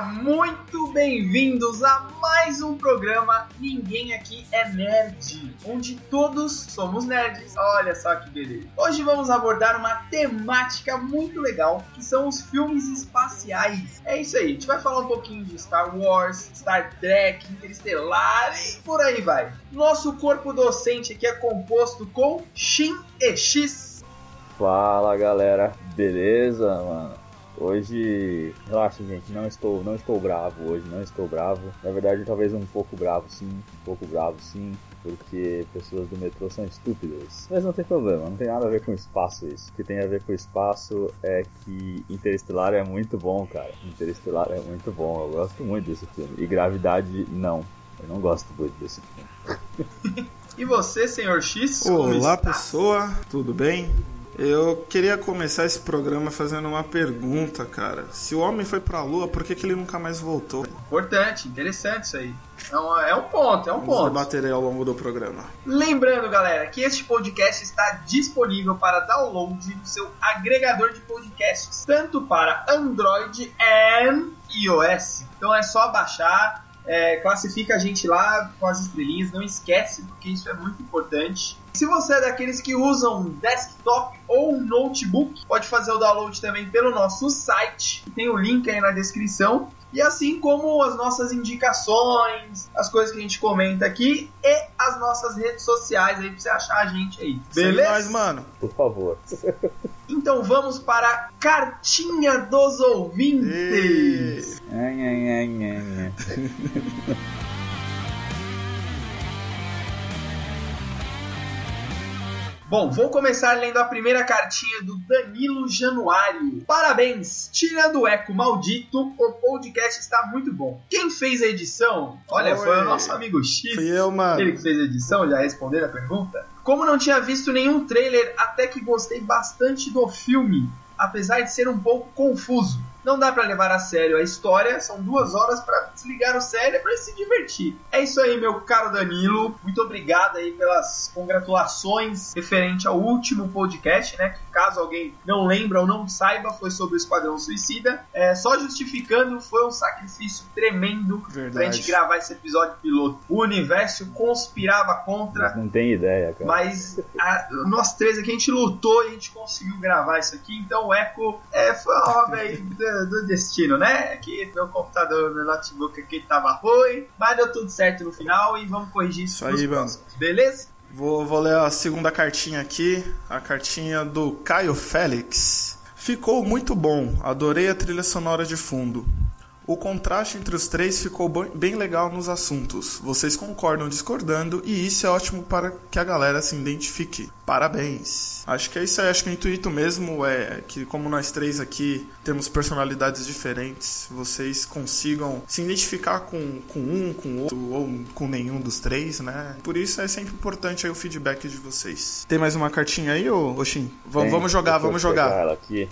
Muito bem-vindos a mais um programa Ninguém Aqui é Nerd, onde todos somos nerds. Olha só que beleza. Hoje vamos abordar uma temática muito legal, que são os filmes espaciais. É isso aí, a gente vai falar um pouquinho de Star Wars, Star Trek, Interestelar e por aí vai. Nosso corpo docente aqui é composto com Shin e X. Fala galera, beleza, mano? Hoje, relaxa, gente, não estou, não estou bravo hoje, não estou bravo. Na verdade, talvez um pouco bravo, sim, um pouco bravo, sim, porque pessoas do metrô são estúpidas. Mas não tem problema, não tem nada a ver com espaço isso. O que tem a ver com espaço é que Interestelar é muito bom, cara. Interestelar é muito bom, eu gosto muito desse filme. E Gravidade, não. Eu não gosto muito desse filme. e você, senhor X? Olá, pessoa, tudo bem? Eu queria começar esse programa fazendo uma pergunta, cara. Se o homem foi pra lua, por que, que ele nunca mais voltou? Importante, interessante isso aí. É um, é um ponto, é um Vamos ponto. debater ao longo do programa. Lembrando, galera, que este podcast está disponível para download no seu agregador de podcasts, tanto para Android e iOS. Então é só baixar, é, classifica a gente lá com as estrelinhas, não esquece, porque isso é muito importante. Se você é daqueles que usam desktop ou notebook, pode fazer o download também pelo nosso site. Tem o link aí na descrição. E assim como as nossas indicações, as coisas que a gente comenta aqui e as nossas redes sociais aí pra você achar a gente aí. Beleza? Mano. Por favor. Então vamos para a cartinha dos ouvintes. E... Ai, ai, ai, ai, ai. Bom, vou começar lendo a primeira cartinha do Danilo Januário. Parabéns! Tirando o eco maldito, o podcast está muito bom. Quem fez a edição? Olha, Oi. foi o nosso amigo X. Fui eu, mano. Ele que fez a edição, já respondendo a pergunta. Como não tinha visto nenhum trailer, até que gostei bastante do filme, apesar de ser um pouco confuso. Não dá pra levar a sério a história, são duas horas pra desligar o cérebro e se divertir. É isso aí, meu caro Danilo. Muito obrigado aí pelas congratulações referente ao último podcast, né? Que caso alguém não lembra ou não saiba, foi sobre o Esquadrão Suicida. É, só justificando, foi um sacrifício tremendo pra Verdade. gente gravar esse episódio piloto. O universo conspirava contra Não tem ideia, cara. mas a- nós três aqui a gente lutou e a gente conseguiu gravar isso aqui. Então o Echo é, foi uma obra aí do, destino, né? Aqui meu computador, meu notebook aqui tava ruim, mas deu tudo certo no final e vamos corrigir isso, Isso aí, mano. Beleza? Vou, vou ler a segunda cartinha aqui, a cartinha do Caio Félix. Ficou muito bom, adorei a trilha sonora de fundo. O contraste entre os três ficou bem legal nos assuntos. Vocês concordam discordando e isso é ótimo para que a galera se identifique. Parabéns. Acho que é isso aí, acho que o intuito mesmo é que como nós três aqui temos personalidades diferentes, vocês consigam se identificar com, com um, com outro ou com nenhum dos três, né? Por isso é sempre importante o feedback de vocês. Tem mais uma cartinha aí, ô Oxin? V Tem, vamos jogar, deixa eu vamos jogar. Ela aqui.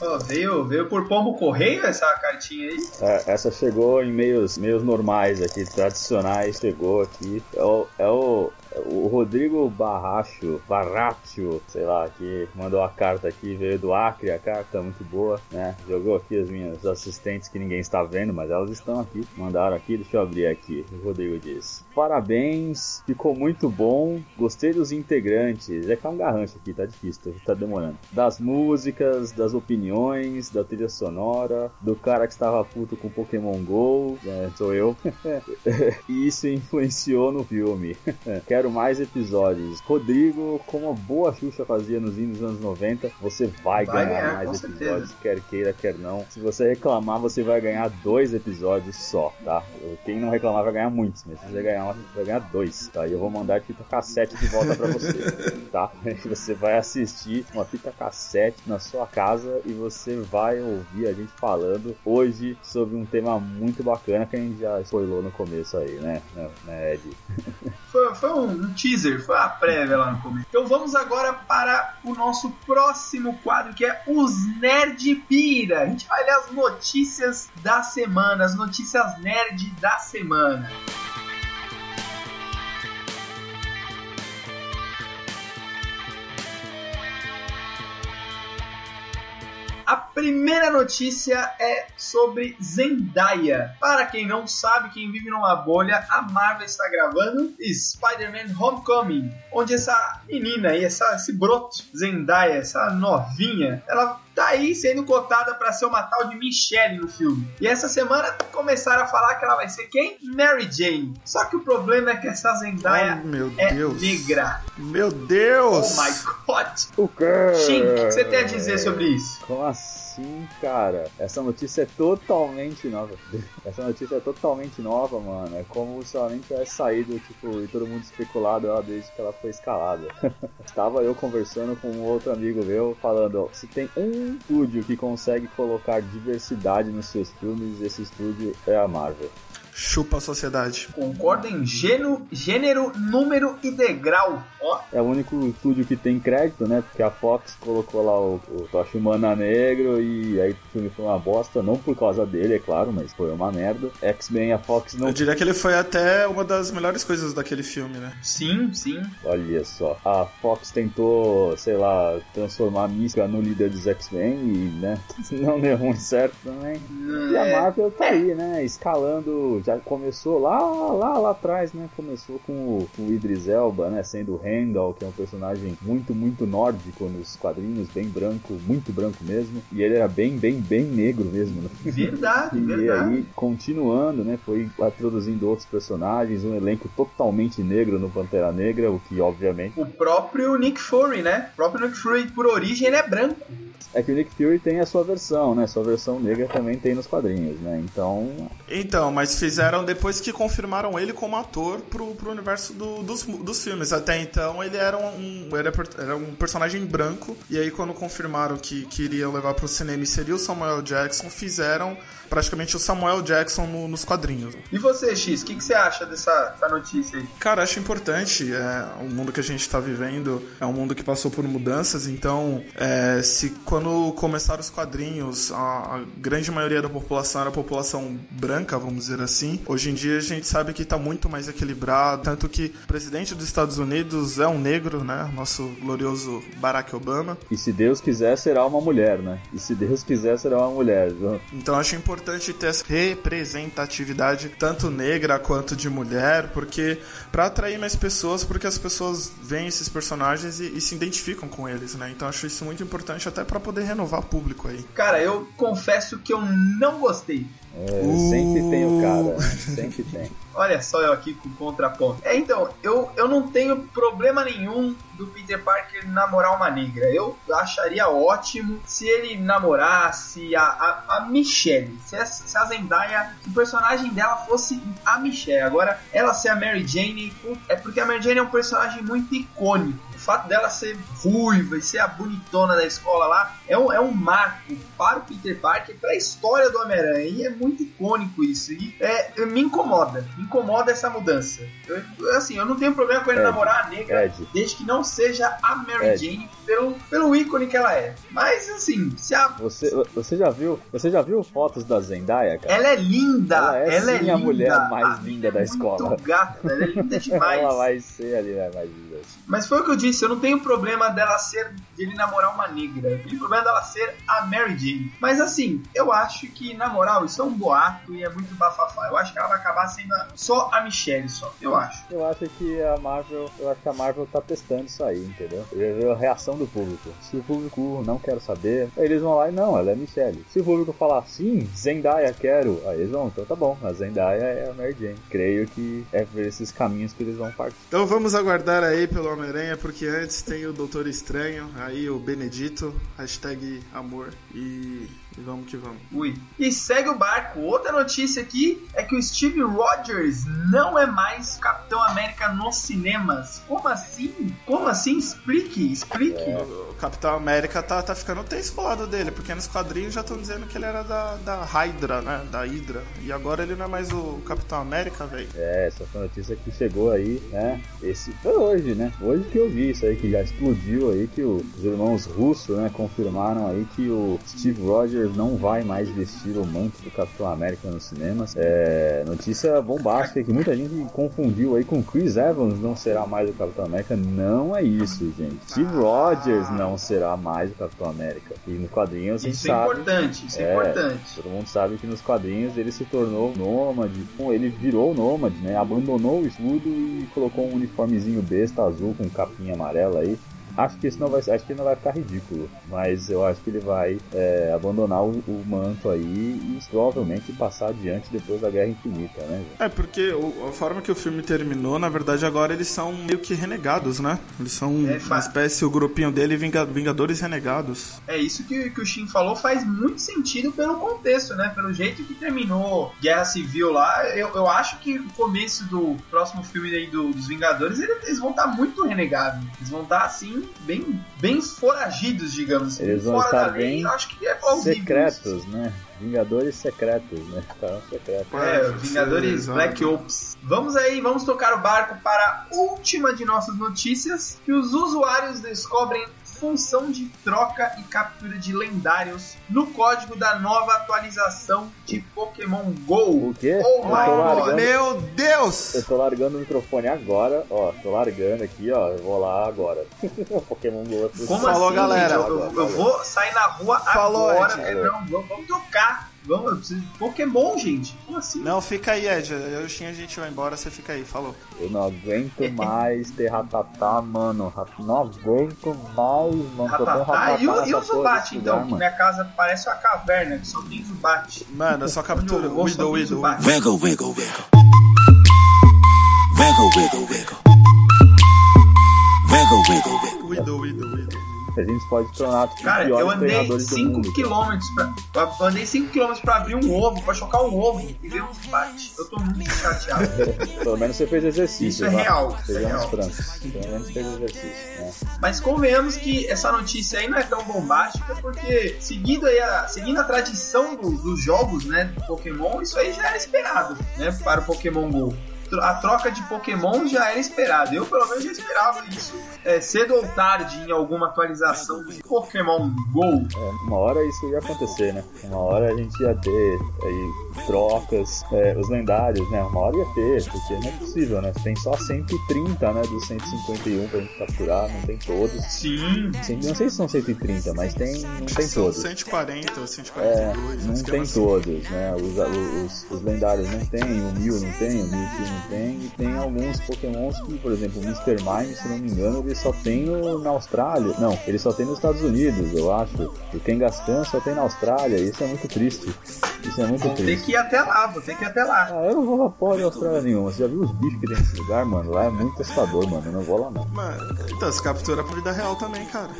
Ó, veio, veio por pombo correio essa cartinha aí. É, essa chegou em meios, meios normais aqui, tradicionais, chegou aqui. É o, é o, o Rodrigo Barracho, Barratio, sei lá, que mandou a carta aqui, veio do Acre, a carta muito boa, né? Jogou aqui as minhas assistentes que ninguém está vendo, mas elas estão aqui. Mandaram aqui, deixa eu abrir aqui. O Rodrigo diz: Parabéns, ficou muito bom, gostei dos integrantes. É que é um garrancho aqui, tá difícil, tá demorando. Das músicas, das opiniões, da trilha sonora, do cara que estava puto com Pokémon GO, né, sou eu. e isso influenciou no filme. Quero mais episódios. Rodrigo, como a boa Xuxa fazia nos anos 90, você vai, Vai ganhar, ganhar, mais episódios, quer queira, quer não. Se você reclamar, você vai ganhar dois episódios só, tá? Quem não reclamar vai ganhar muitos, mas se você ganhar um, você vai ganhar dois, tá? E eu vou mandar a fita cassete de volta pra você, tá? Você vai assistir uma fita cassete na sua casa e você vai ouvir a gente falando hoje sobre um tema muito bacana que a gente já spoilou no começo aí, né, né, né Ed? Foi, foi um, teaser, foi a prévia lá no começo. Então vamos agora para o nosso próximo quadro, que é os Nerd Pira. A gente vai ler as notícias da semana, as notícias nerd da semana. A primeira notícia é sobre Zendaya. Para quem não sabe, quem vive numa bolha, a Marvel está gravando Spider-Man Homecoming, onde essa menina essa, esse broto, Zendaya, essa novinha, ela tá aí sendo cotada para ser uma tal de Michelle no filme. E essa semana começaram a falar que ela vai ser quem? Mary Jane. Só que o problema é que essa Zendaya oh, é Deus. negra. Meu Deus! Oh my god! O quê? Shin, o que você tem a dizer sobre isso? Como assim? cara. Essa notícia é totalmente nova. Essa notícia é totalmente nova, mano. É como se ela nem tivesse saído, tipo, e todo mundo especulado ela desde que ela foi escalada. Estava eu conversando com um outro amigo meu, falando, ó, se tem um estúdio que consegue colocar diversidade nos seus filmes, esse estúdio é a Marvel. Chupa a sociedade. Concordo em gênero, gênero, número e degrau. É o único estúdio que tem crédito, né? Porque a Fox colocou lá o, o Tocha Humana Negro e aí o filme foi uma bosta, não por causa dele, é claro, mas foi uma merda. X-Men, a Fox não. Eu diria que ele foi até uma das melhores coisas daquele filme, né? Sim, sim. Olha só. A Fox tentou, sei lá, transformar a Mística no líder dos X-Men e, né? Não deu muito certo também. E a É. Marvel tá aí, né? Escalando. Já começou lá, lá, lá atrás, né? Começou com o, com o Idris Elba, né? Sendo o Randall, que é um personagem muito, muito nórdico nos quadrinhos, bem branco, muito branco mesmo. E ele era bem, bem, bem negro mesmo, né? Verdade, E verdade. aí, continuando, né? Foi introduzindo outros personagens, um elenco totalmente negro no Pantera Negra, o que obviamente O próprio Nick Fury, né? O próprio Nick Fury, por origem, ele é branco. É que o Nick Fury tem a sua versão, né? Sua versão negra também tem nos quadrinhos, né? Então, Então, mas fizeram depois que confirmaram ele como ator pro, pro universo do- dos, dos filmes. Até então ele era um, era, era um personagem branco. E aí quando confirmaram que, que iriam levar pro cinema e seria o Samuel Jackson, fizeram praticamente o Samuel Jackson no- nos quadrinhos. E você, X, o que, que você acha dessa, dessa notícia aí? Cara, acho importante. É, o mundo que a gente está vivendo é um mundo que passou por mudanças. Então, é, se quando começaram os quadrinhos, a, a grande maioria da população era a população branca, vamos dizer assim. Hoje em dia a gente sabe que está muito mais equilibrado. Tanto que o presidente dos Estados Unidos é um negro, né? Nosso glorioso Barack Obama. e se Deus quiser, será uma mulher, né? E se Deus quiser, será uma mulher. viu? Então acho importante ter essa representatividade tanto negra quanto de mulher, porque para atrair mais pessoas, porque as pessoas veem esses personagens e, e se identificam com eles, né? Então acho isso muito importante até para poder renovar público aí. Cara, eu confesso que eu não gostei. É, Sempre tem o cara, né? sempre tem. Olha só eu aqui com contraponto. É, então, eu, eu não tenho problema nenhum do Peter Parker namorar uma negra. Eu acharia ótimo se ele namorasse a, a, a Michelle. Se a, se a Zendaya, se o personagem dela fosse a Michelle. Agora, ela ser a Mary Jane, é porque a Mary Jane é um personagem muito icônico. O fato dela ser ruiva e ser a bonitona da escola lá é um, é um marco para o Peter Parker, para a história do Homem-Aranha. E é muito icônico isso. E é, me incomoda. Me incomoda essa mudança. Eu, assim, eu não tenho problema com ele Ed, namorar a negra, Ed. desde que não seja a Mary Ed. Jane pelo, pelo ícone que ela é. Mas, assim, se a. Você, você já viu? Você já viu fotos da Zendaya, cara? Ela é linda! Ela é sim a linda. mulher mais A linda da é escola. Muito gata, ela é linda demais. Ela vai ser ali, né, mais linda. Mas foi o que eu disse, eu não tenho problema dela ser, de ele namorar uma negra. Eu tenho problema dela ser a Mary Jane. Mas assim, eu acho que, na moral, isso é um boato e é muito bafafá. Eu acho que ela vai acabar sendo a- só a Michelle, só. Eu acho. Eu acho que a Marvel, eu acho que a Marvel tá testando isso aí, entendeu? Eu a reação do público. Se o público não quer saber, eles vão lá e não, ela é Michelle. Se o público falar sim, Zendaya quero, aí eles vão, então tá bom, a Zendaya é a Mary Jane. Creio que é por esses caminhos que eles vão partir. Então vamos aguardar aí pelo Homem-Aranha, porque antes tem o Doutor Estranho, aí o Benedito, hashtag amor e, e vamos que vamos. Ui. E segue o barco. Outra notícia aqui é que o Steve Rogers não é mais Capitão América nos cinemas. Como assim? Como assim? Explique, explique. O Capitão América tá, tá ficando tenso pro lado dele, porque nos quadrinhos já estão dizendo que ele era da, da Hydra, né? Da Hydra. E agora ele não é mais o Capitão América, velho. É, essa foi a notícia que chegou aí, né? Esse foi hoje, né? Hoje que eu vi isso aí, que já explodiu aí, que o- os irmãos russos, né, confirmaram aí que o Steve Rogers não vai mais vestir o manto do Capitão América nos cinemas. É, notícia bombástica que muita gente confundiu aí com Chris Evans não será mais o Capitão América. Não é isso, gente. Steve Rogers não será mais o Capitão América. E no quadrinho a gente Isso é sabe. importante, isso é, É. importante. Todo mundo sabe que nos quadrinhos ele se tornou nômade, Bom, ele virou nômade, né? Abandonou o escudo e colocou um uniformezinho besta azul com capinha amarela aí. Acho que isso não vai, acho que não vai ficar ridículo, mas eu acho que ele vai é, abandonar o, o manto aí e provavelmente passar adiante depois da Guerra Infinita, né? gente? É, porque o- a forma que o filme terminou, na verdade, agora eles são meio que renegados, né? Eles são É, fa- uma espécie, o grupinho dele, Vinga- Vingadores Renegados. É isso que, que o Shin falou faz muito sentido pelo contexto, né? Pelo jeito que terminou Guerra Civil lá, eu, eu acho que o começo do próximo filme aí do- dos Vingadores, eles, eles vão estar muito renegados. Eles vão estar assim, bem, bem foragidos, digamos assim. Eles vão Fora estar lei, bem acho que é plausível. Secretos, né? Vingadores secretos, né? Ficaram secretos. É, Vingadores Exato. Black Ops. Vamos aí, vamos tocar o barco para a última de nossas notícias, que os usuários descobrem função de troca e captura de lendários no código da nova atualização de Pokémon GO. O quê? Oh largando, Meu Deus! eu tô largando o microfone agora, ó. Tô largando aqui, ó. Eu vou lá agora. Pokémon Go. é Como Falou, assim, galera. gente? Eu, eu- eu vou sair na rua Falou, agora. Ed. Não, vamos, vamos trocar. Vamos, eu preciso de Pokémon, gente. Como assim? Não, fica aí, Ed. Eu Shin, a gente vai embora, você fica aí, falou. Eu não aguento mais ter ratatá, mano. Não aguento mais, mano. Ratatá. ratatá E o, e o Zubat, então? lugar, Que mano. minha casa parece uma caverna, que só tem Zubat. Mano, é só captura. Eu Widow, do Widow. Wiggle, wiggle, wiggle. Wiggle, wiggle, wiggle. Wiggle, wiggle, wiggle. Widow, Widow, Widow. A gente pode tornar tipo, os Cara, eu andei treinadores do 5 mundo. km pra. Eu andei 5 km pra abrir um ovo, pra chocar um ovo e ver um Zubat. Eu tô muito chateado. Pelo menos você fez exercício. Isso é real, isso é real. francos. Pelo menos fez exercício, né? Mas convenhamos que essa notícia aí não é tão bombástica, porque seguindo, aí a, seguindo a tradição do- dos jogos né, do Pokémon, isso aí já era esperado né, para o Pokémon GO. A troca de Pokémon já era esperada. Eu, pelo menos, já esperava isso é, cedo ou tarde em alguma atualização do Pokémon GO. É, uma hora isso ia acontecer, né? Uma hora a gente ia ter aí trocas, é, os lendários, né? Uma hora ia ter, porque não é possível, né? Tem só 130, né? Dos 151 pra gente capturar, não tem todos. Sim, Não sei se são 130, mas tem, não tem São todos. 140 ou É, 142. não esquema tem assim. todos, né? Os, os, os lendários não tem, o Mew não tem, o Mewtwo não tem, e tem alguns pokémons que, por exemplo, o Mr. Mime, se não me engano, ele só tem no- na Austrália. Não, ele só tem nos Estados Unidos, eu acho. O Kangaskhan só tem na Austrália, isso é muito triste. Isso é muito vou ter triste. que ir até lá, vou ter que ir até lá. Ah, eu não vou pra porra de Austrália nenhuma. Você já viu os bichos que tem nesse lugar, mano? Lá é muito assustador, mano. Eu não vou lá, não. Mano, então, você captura pra vida real também, cara.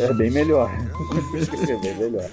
É bem melhor. é bem melhor.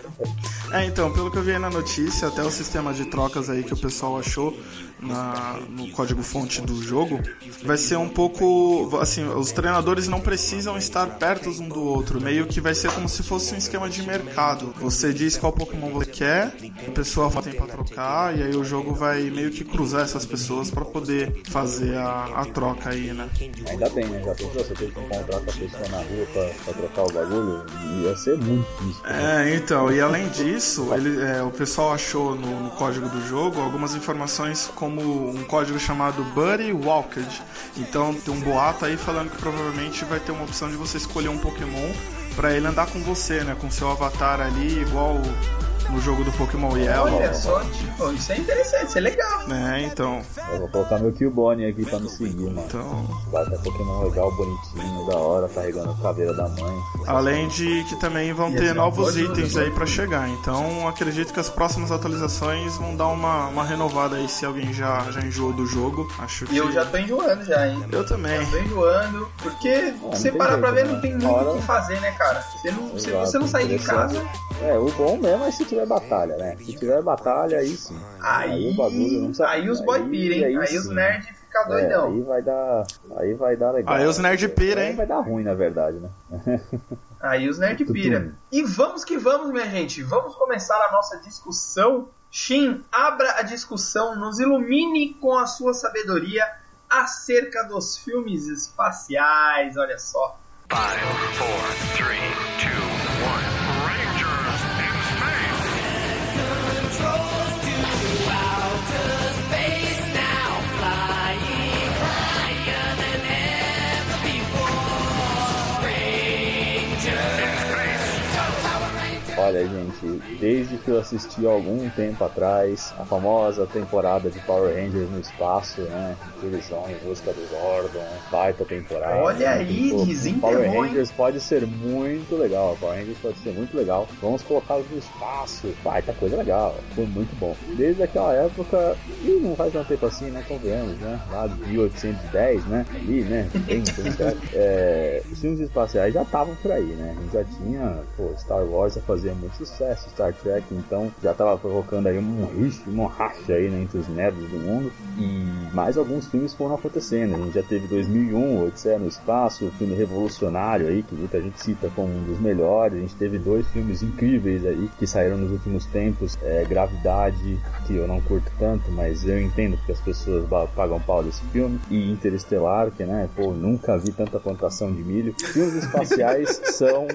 É, então, pelo que eu vi aí na notícia, até o sistema de trocas aí que o pessoal achou na, no código-fonte do jogo, vai ser um pouco. Assim, os treinadores não precisam estar perto um do outro, meio que vai ser como se fosse um esquema de mercado. Você diz qual Pokémon você quer, a pessoa tem pra trocar, e aí o jogo vai meio que cruzar essas pessoas pra poder fazer a, a troca aí, né? Ainda bem, né? Já pensou você ter que encontrar com a pessoa na rua pra, pra trocar o bagulho? Ia ser muito difícil. É, então, e além disso, ele, é, o pessoal achou no, no código do jogo algumas informações como um código chamado Buddy Walked. Então tem um boato aí falando que provavelmente vai ter uma opção de você escolher um Pokémon pra ele andar com você, né? Com seu avatar ali, igual no jogo do Pokémon Yellow. Olha só, tipo, isso é interessante, isso é legal. né? então, Eu vou colocar meu Killbone aqui pra me seguir, mano. então. Vai ter Pokémon legal, bonitinho, da hora, carregando a caveira da mãe. Além de que também vão Ia ter um novos itens jogo. aí pra chegar. Então acredito que as próximas atualizações vão dar uma, uma renovada aí se alguém já, já enjoou do jogo. Acho que. E eu já tô enjoando já, hein? Eu também. Tô enjoando, porque não você tem parar pra ver, jeito, não tem né? muito o que fazer, né, cara? Você não, se Exato, você não sair de casa, é, o bom mesmo é se tiver batalha, né? Se tiver batalha, aí sim. Aí, aí o bagulho não sabe. Aí os boy pirem, aí, aí, aí, os nerds fica é, doidão. É, aí vai dar. Aí vai dar legal. Aí os nerd pira, hein? Vai dar ruim, na verdade, né? aí os nerd pira. E vamos que vamos, minha gente. Vamos começar a nossa discussão. Shin, abra a discussão, nos ilumine com a sua sabedoria acerca dos filmes espaciais. Olha só. 5, 4, 3, 2, 八的一零 desde que eu assisti algum tempo atrás a famosa temporada de Power Rangers no espaço, né? Que eles vão em busca do Gordon, baita temporada. Olha né? aí, Power desenterrou, hein? Rangers pode ser muito legal, Power Rangers pode ser muito legal. Vamos colocá-los no espaço, baita coisa legal, foi muito bom. Desde aquela época, e não faz tanto tempo assim, né? Convenhamos, né? Lá de 1810, né? Ali, né? Bem. É, os filmes espaciais já estavam por aí, né? A gente já tinha, pô, Star Wars já fazia muito sucesso, Star Trek, então já tava provocando aí um richo, uma racha aí né, entre os nerds do mundo. E mais alguns filmes foram acontecendo. A gente já teve 2001, Odisseia no Espaço, o filme revolucionário aí, que muita gente cita como um dos melhores. A gente teve dois filmes incríveis aí que saíram nos últimos tempos. É, Gravidade, que eu não curto tanto, mas eu entendo porque as pessoas pagam pau desse filme. E Interestelar, que né, pô, nunca vi tanta plantação de milho. Filmes espaciais são.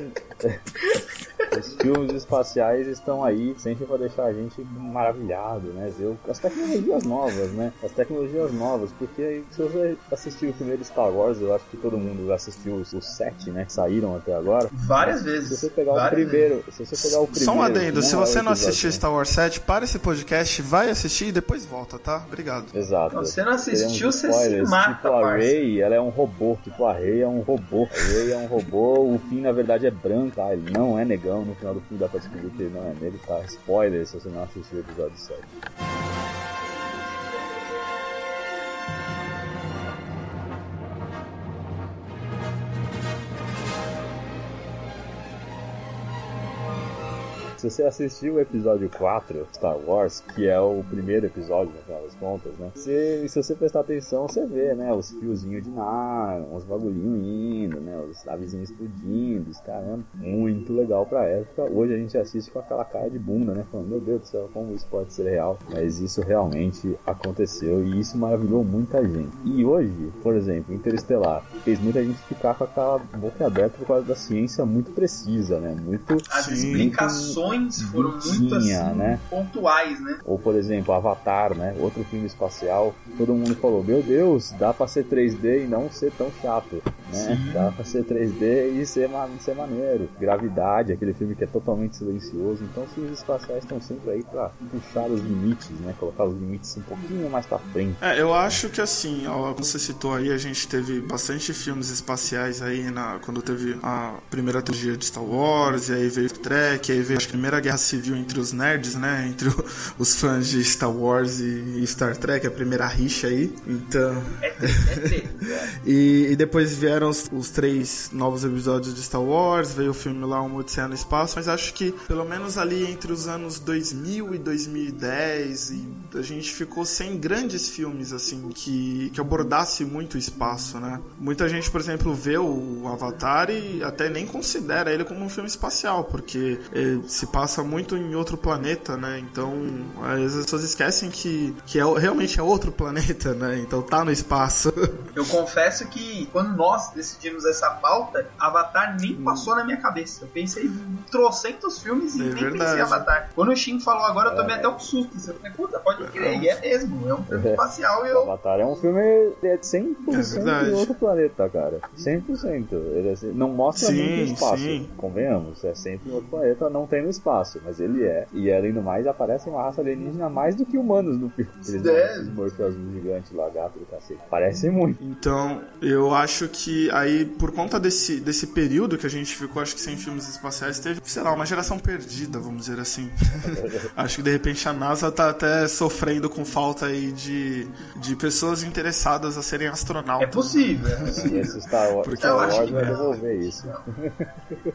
Os filmes espaciais estão aí sempre para deixar a gente maravilhado, né? As tecnologias novas, né? As tecnologias novas, porque aí, se você assistiu o primeiro Star Wars, eu acho que todo mundo assistiu os, os sete, né? Que saíram até agora. Várias Se vezes. você pegar o primeiro, se você pegar o primeiro, Só um adendo, se é você não assistiu um. Star Wars 7, para esse podcast, vai assistir e depois volta, tá? Obrigado. Exato. Não, você não assistiu, Teremos você spoilers, se mata, Tipo, a parça. Rey, ela é um robô. Tipo, a Rey é um robô. A Rey é um robô. O Finn, na verdade, é branco, tá? Ele não é negão. No final do filme dá pra descobrir que ele não é negro, tá? Spoiler se você não assistiu o episódio 7. Se você assistiu o episódio 4, Star Wars, que é o primeiro episódio, no final das contas, né? Você, se você prestar atenção, você vê, né? Os fiozinhos de nylon, os bagulhinhos indo, né? Os navezinhos explodindo, os caramba. Muito legal pra época. Hoje a gente assiste com aquela cara de bunda, né? Falando, meu Deus do céu, como isso pode ser real. Mas isso realmente aconteceu e isso maravilhou muita gente. E hoje, por exemplo, Interestelar, fez muita gente ficar com aquela boca aberta por causa da ciência muito precisa, né? Muito As Sim. Foram muito assim, né? pontuais, né? Ou, por exemplo, Avatar, né? Outro filme espacial. Todo mundo falou, meu Deus, dá pra ser 3D e não ser tão chato, né? Dá pra ser 3D e ser, ma ser maneiro. Gravidade, aquele filme que é totalmente silencioso. Então, os filmes espaciais estão sempre aí pra puxar os limites, né? Colocar os limites um pouquinho mais pra frente. É, eu acho que assim, ó, como você citou aí, a gente teve bastante filmes espaciais aí na, quando teve a primeira trilogia de Star Wars, e aí veio o Trek, e aí veio acho que primeira guerra civil entre os nerds, né? Entre o- os fãs de Star Wars e, Star Trek, a primeira rixa aí. Então. É é treta. E, e depois vieram os, os três novos episódios de Star Wars, veio o filme lá, Uma Odisseia no Espaço, mas acho que pelo menos ali entre os anos 2000 e 2010, e a gente ficou sem grandes filmes, assim, que, que abordasse muito o espaço, né? Muita gente, por exemplo, vê o Avatar e até nem considera ele como um filme espacial, porque eh, se passa muito em outro planeta, né? Então, às vezes as pessoas esquecem que, que é, realmente é outro planeta, né? Então tá no espaço. Eu confesso que quando nós decidimos essa pauta, Avatar nem passou na minha cabeça. Eu pensei em trocentos filmes e É nem verdade. pensei em Avatar. Quando o Shin falou agora, eu tomei até um susto. Eu falei, puta, pode crer, e é mesmo. É um filme espacial e eu. Avatar é um filme é 100% É de outro planeta, cara. 100%. Ele é assim, não mostra Sim, muito espaço, sim. convenhamos. É sempre outro planeta, não tem no espaço, mas ele é. E além do mais, aparece uma raça alienígena mais do que humanos no filme. Eles É. esses morfos gigantes, lagarto do cacete. Parece muito. Então, eu acho que aí, por conta desse, desse período que a gente ficou, acho que sem filmes espaciais, teve, sei lá, uma geração perdida, vamos dizer assim. acho que de repente a NASA tá até sofrendo com falta aí de, de pessoas interessadas a serem astronautas. É possível. é possível. Esse Star Wars, Porque Star eu acho Wars que vai devolver isso.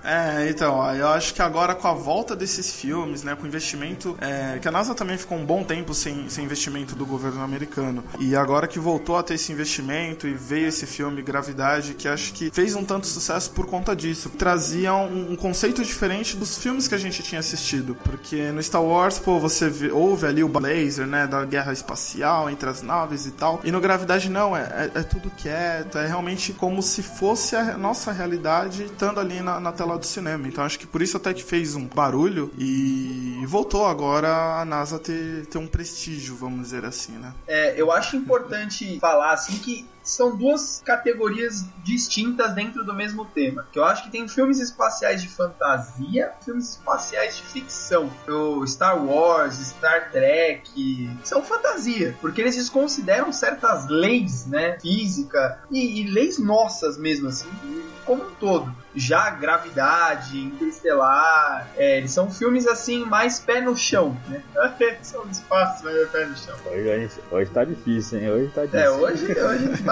É, então, ó, eu acho que agora com a volta desses filmes, né, com investimento, é, que a NASA também ficou um bom tempo sem, sem investimento do governo americano, e agora que voltou a ter esse investimento e veio esse filme Gravidade, que acho que fez um tanto sucesso por conta disso, trazia um, um conceito diferente dos filmes que a gente tinha assistido, porque no Star Wars, pô, você vê, ouve ali o laser, né, da guerra espacial entre as naves e tal, e no Gravidade não, é, é, é tudo quieto, é realmente como se fosse a nossa realidade estando ali na, na tela do cinema. Então acho que por isso até que fez um barulho barulho e voltou agora a NASA ter, ter um prestígio, vamos dizer assim, né? É, eu acho importante falar assim que são duas categorias distintas dentro do mesmo tema. Que eu acho que tem filmes espaciais de fantasia, filmes espaciais de ficção. O Star Wars, Star Trek são fantasia, porque eles desconsideram certas leis, né, física e, e leis nossas mesmo assim, como todo. Já Gravidade, Interestelar, é, eles são filmes assim mais pé no chão, né? são espaços mais pé no chão. Hoje, hoje tá difícil, hein? Hoje tá difícil. É, hoje, hoje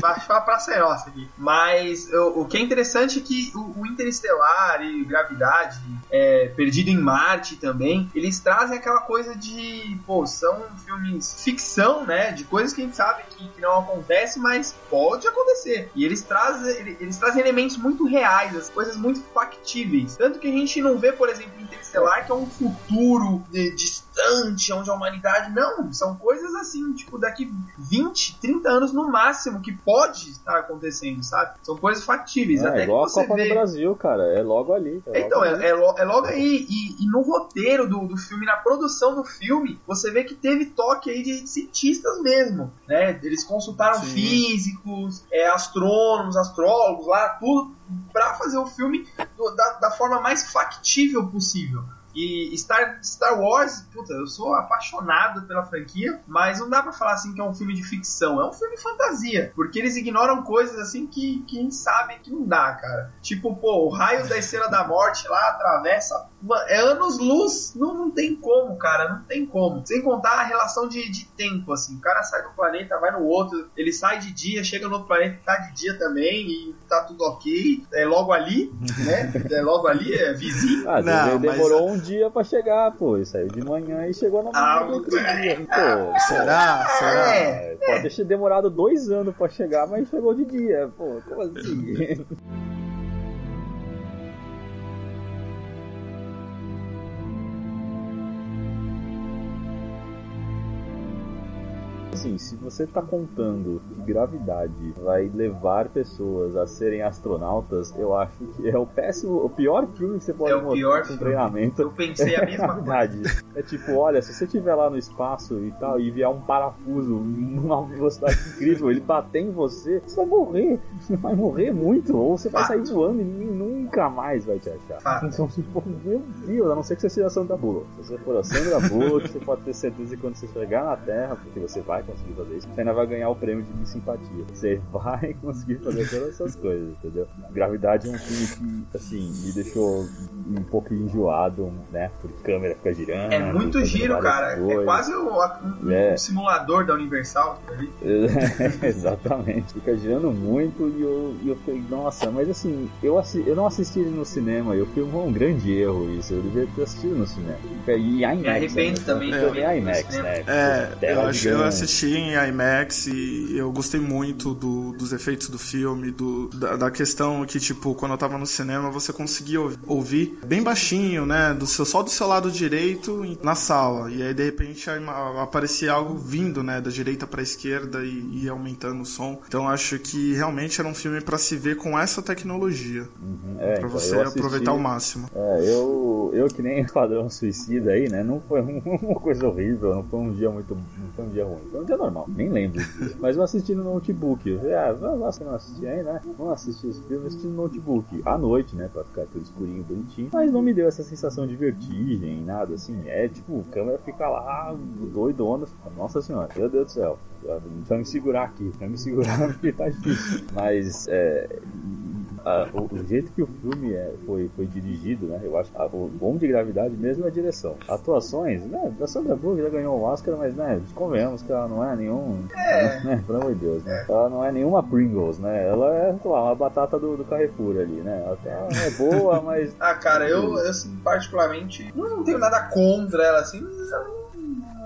baixou a praça é nossa aqui. Mas o, o que é interessante é que o, o Interestelar e Gravidade, é, Perdido em Marte também, eles trazem aquela coisa de, pô, são filmes ficção, né? De coisas que a gente sabe que, que não acontece, mas pode acontecer. E eles trazem, ele- eles trazem elementos muito reais, as coisas muito factíveis. Tanto que a gente não vê, por exemplo, Interestelar, que é um futuro eh, distante, onde a humanidade. Não, são coisas assim, tipo, daqui 20, 30 anos no máximo, que pode estar acontecendo, sabe? São coisas factíveis. É, até igual a que você Copa vê. do Brasil, cara. É logo ali. é logo Então, ali. é, é, lo- é logo aí. E, e no roteiro do, do filme, na produção do filme, você vê que teve toque aí de cientistas mesmo, né? Eles consultaram Sim. físicos, é, astrônomos, astrólogos lá, tudo, pra fazer o filme do- da, da forma mais factível possível. E Star, Star Wars, puta, eu sou apaixonado pela franquia, mas não dá pra falar assim que é um filme de ficção, é um filme de fantasia, porque eles ignoram coisas assim que, que a gente sabe que não dá, cara. Tipo, pô, o raio da Estrela da Morte lá atravessa. É anos-luz, não, não tem como, cara, não tem como. Sem contar a relação de, de tempo, assim. O cara sai do planeta, vai no outro, ele sai de dia, chega no outro planeta, tá de dia também, e tá tudo ok. É logo ali, né? É logo ali, é vizinho. Ah, Não, de- mas- demorou um dia pra chegar, pô. Ele saiu de manhã e chegou no Ah, no outro dia. Pô, Será? Será? É. É, Pode ter demorado dois anos pra chegar, mas chegou de dia. Pô, como assim? Assim, se você tá contando que gravidade vai levar pessoas a serem astronautas, eu acho que é o péssimo, o pior filme que você pode É o mostrar pior com treinamento. Eu pensei a mesma coisa. Gravidade. É tipo, olha, se você estiver lá no espaço e tal, e vier um parafuso numa velocidade incrível, ele bater em você, você vai morrer. Você vai morrer muito, ou você vai sair Fato. voando e nunca mais vai te achar. Fato. Então, tipo, meu Deus, a não ser que você seja a Sandra Bullock. Se você for a Sandra Bullock, você pode ter certeza que quando você chegar na Terra, porque você vai conseguir fazer isso, você ainda vai ganhar o prêmio de Simpatia. Você vai conseguir fazer todas essas coisas, entendeu? Gravidade é um filme que, assim, me deixou um pouco enjoado, né? Porque a câmera fica girando. É muito giro, cara. É coisas. quase o- a- um, É. um simulador da Universal. tá. Exatamente, fica girando muito e eu, e eu fiquei, nossa, mas assim, eu, assi eu não assisti ele no cinema, eu fui um grande erro isso, eu devia ter assistido no cinema. E IMAX. Me arrependo né? também, Eu no IMAX, né? É, eu, acho, eu assisti em IMAX e eu gostei muito do- dos efeitos do filme, do, da, da questão que, tipo, quando eu tava no cinema, você conseguia ouv- ouvir bem baixinho, né? Do seu, só do seu lado direito na sala. E aí, de repente, a aparecia algo vindo, né? Da direita pra esquerda e, e aumentando o som. Então, acho que realmente era um filme pra se ver com essa tecnologia. É, pra então, você assisti- aproveitar ao máximo. É, eu, eu que nem Esquadrão Suicida aí, né? Não foi um- uma coisa horrível, não foi um dia muito. Não foi um dia ruim. Foi um dia normal, nem lembro. Mas eu assisti no notebook. Eu falei, ah, lá, você não assistir aí, né? Vamos assistir esse filme, assistir no notebook. À noite, né? Pra ficar tudo escurinho, bonitinho. Mas não me deu essa sensação de vertigem, nada assim. É tipo, a câmera fica lá, doidona. Nossa senhora, meu Deus do céu. Vai me segurar aqui, vai me segurar porque tá difícil. Mas é, a- o, o jeito que o filme é, foi, foi dirigido, né? Eu acho a- o bom de gravidade mesmo é a direção. Atuações, né? A Sandra Bullock já ganhou o Oscar, mas né, convenhamos que ela não é nenhum. É. Né, pelo amor de Deus, né? Ela não é nenhuma Pringles, né? Ela é, lá, uma batata do, do Carrefour ali, né? Ela tá- é boa, mas. Ah, cara, eu, eu assim, particularmente, não tenho nada contra ela, assim, mas ela não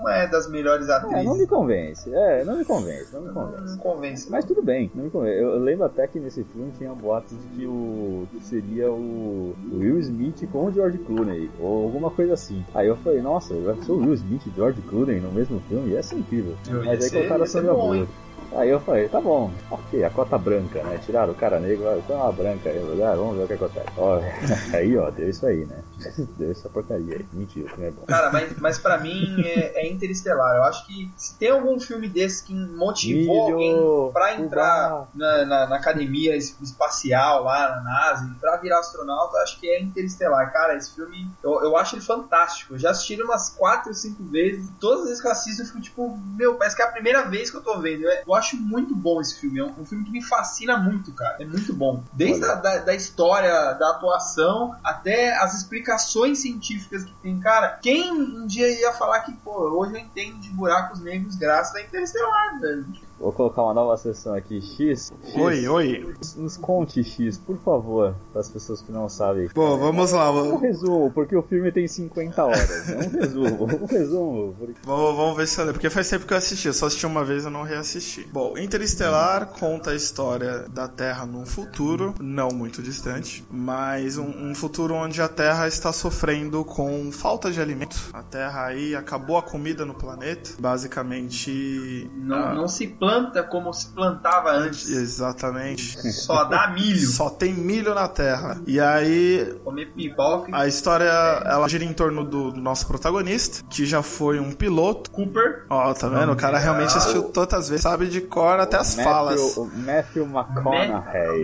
é das melhores É, não me atrizes. convence. É, não me convence, não me convence. Não convence. Mas tudo bem, não me convence. Eu, eu lembro até que nesse filme tinha boatos de que o que seria o, o Will Smith com o George Clooney, ou alguma coisa assim. Aí eu falei, nossa, vai ser o Will Smith e George Clooney no mesmo filme? Ia ser incrível. Ia Mas aí ser- colocaram a Sandra Bullock. Aí eu falei, tá bom, ok, a cota branca, né? Tiraram o cara negro, tem uma branca aí, falei, ah, vamos ver o que acontece. Ó, aí, ó, deu isso aí, né? Deu essa porcaria aí. Mentira, não é bom. Cara, mas, mas pra mim é, é Interestelar. Eu acho que se tem algum filme desse que motivou Milho, alguém pra entrar na, na, na academia es- espacial lá na NASA pra virar astronauta, eu acho que é Interestelar. Cara, esse filme, eu, eu acho ele fantástico. Eu já assisti ele umas 4 ou 5 vezes. Todas as vezes que eu assisto, eu fico tipo, meu, parece que é a primeira vez que eu tô vendo. Eu, eu acho muito bom esse filme. É um, um filme que me fascina muito, cara. É muito bom. Desde a da, da história, da atuação, até as explicações científicas que tem. Cara, quem um dia ia falar que, pô, hoje eu entendo de buracos negros graças a Interestelar, velho? Vou colocar uma nova sessão aqui, X. X Oi, oi. Nos conte, X, por favor, para as pessoas que não sabem. Bom, vamos lá. Um Vamos, resumo, porque o filme tem 50 horas. É um resumo, um resumo. Porque... vamos vamos ver se eu lembro. Porque faz tempo que eu assisti. Eu só assisti uma vez e não reassisti. Bom, Interestelar conta a história da Terra num futuro, não muito distante, mas um, um futuro onde a Terra está sofrendo com falta de alimento. A Terra aí acabou a comida no planeta. Basicamente. Não, ah, não se planta como se plantava antes. Exatamente. Só dá milho. Só tem milho na Terra. E aí Comer pipoca. A história ela gira em torno do nosso protagonista, que já foi um piloto. Cooper. Ó, tá vendo? O cara realmente assistiu tantas vezes, sabe de cor até as Matthew, falas. o Matthew McConaughey.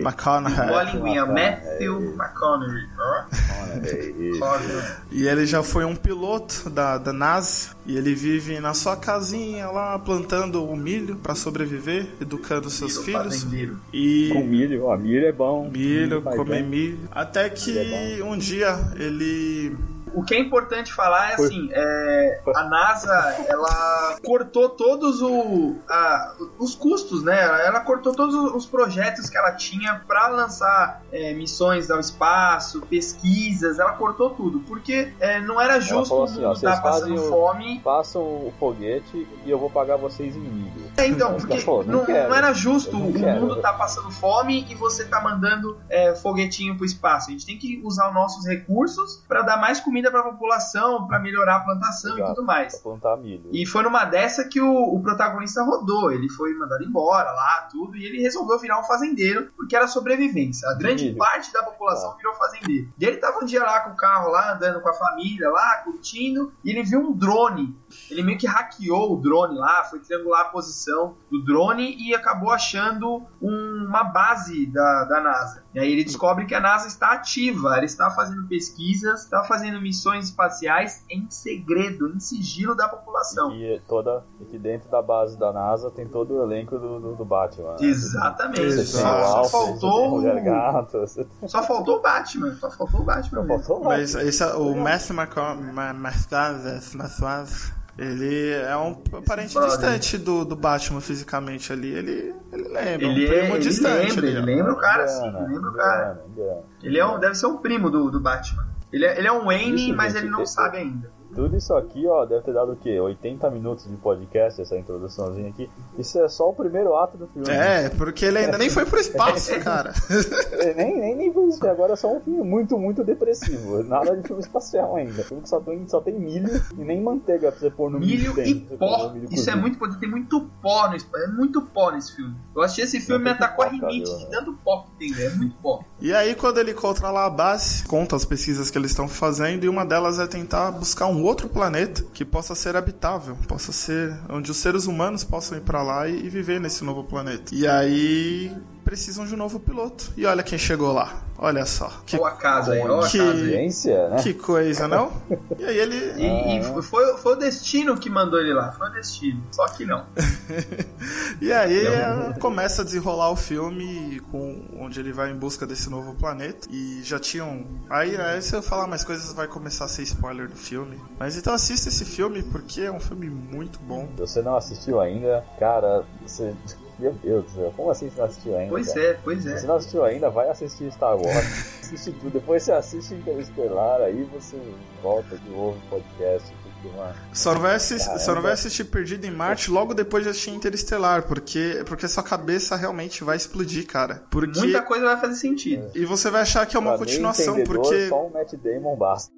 Boa McConaughey. linguinha. Matthew McConaughey. McConaughey. E ele já foi um piloto da, da NASA. E ele vive na sua casinha lá, plantando o milho pra sobreviver, educando seus Milho filhos. fazendeiro. E Com milho, ó, milho é bom. milho, faz comer bem. milho. Até que Milho é um dia ele O que é importante falar é assim, é, a NASA, ela cortou todos o, a- os custos, né? Ela, cortou todos os projetos que ela tinha para lançar é, missões ao espaço, pesquisas, ela cortou tudo, porque é, não era justo assim, ó, estar passando fazem o- fome. Façam o foguete e eu vou pagar vocês em milho. É, então, porque não não, quero. não era justo não o quero. mundo tá passando fome e você tá mandando é, foguetinho pro espaço. A gente tem que usar os nossos recursos para dar mais comida pra população, para melhorar a plantação e Exato. tudo mais. Pra plantar milho. E foi numa dessa que o, o protagonista rodou. Ele foi mandado embora lá, tudo, e ele resolveu virar um fazendeiro, porque era sobrevivência. A grande Milho. parte da população Ah. virou fazendeiro. E ele tava um dia lá com o carro, lá, andando com a família, lá, curtindo, e ele viu um drone. Ele meio que hackeou o drone lá, foi triangular a posição do drone e acabou achando um- uma base da, da NASA. E aí ele descobre que a NASA está ativa, ela está fazendo pesquisas, está fazendo missões espaciais em segredo, em sigilo da população. E toda aqui dentro da base da NASA tem todo o elenco do, do, do Batman. né? Exatamente. Exato. Só, Alfred, só faltou. Gato, você Só faltou o Batman. Só faltou o Batman. o mesmo. faltou o Mas Batman. esse, é- o Matthew McConaughey, ele é um parente Brother. distante do, do Batman fisicamente ali. Ele, ele lembra, Ele, um é, primo ele distante lembra, ali. ele lembra o cara, sim. Ele lembra o cara. Ele é um, deve ser um primo do, do Batman. Ele é, ele é um Wayne, Isso, mas gente, ele não sabe ainda. Tudo isso aqui, ó, deve ter dado o quê? 80 minutos de podcast, essa introduçãozinha aqui. Isso é só o primeiro ato do filme. É, porque ele ainda nem foi pro espaço, cara. É, Nem, nem, nem foi isso, agora é só um filme muito, muito depressivo. Nada de filme espacial ainda. Filme que só tem, só tem milho e nem manteiga pra você pôr no Milho dentro, e pó. milho Isso é muito poder. Tem muito pó no É muito pó nesse filme. Eu assisti esse filme me atacou a pó, rinite de tanto pó que tem, velho. É muito pó. E aí, quando ele encontra lá a base, conta as pesquisas que eles estão fazendo, e uma delas é tentar buscar um outro planeta que possa ser habitável, possa ser onde os seres humanos possam ir pra lá e, e viver nesse novo planeta. E aí precisam de um novo piloto. E olha quem chegou lá. Olha só. Que, o acaso aí, olha o que- né? que coisa, não? E aí ele. E, e foi, foi o destino que mandou ele lá. Foi o destino. Só que não. E aí é, começa a desenrolar o filme com onde ele vai em busca desse novo planeta. E já tinham. Aí, aí se eu falar mais coisas vai começar a ser spoiler do filme. Mas então assista esse filme porque é um filme muito bom. Se você não assistiu ainda, cara, você. Meu Deus do céu, como assim você não assistiu ainda? Pois cara? é, pois Se você é. não assistiu ainda, vai assistir Star Wars. assiste tudo. Depois você assiste Interestelar, aí você volta de novo o podcast. Mano, Só não vai assistir, Caramba. só não vai assistir Perdido em Marte logo depois de assistir Interestelar, porque porque sua cabeça realmente vai explodir, cara. Porque Muita coisa vai fazer sentido. e você vai achar que é uma pra continuação, porque Só o Matt Damon basta.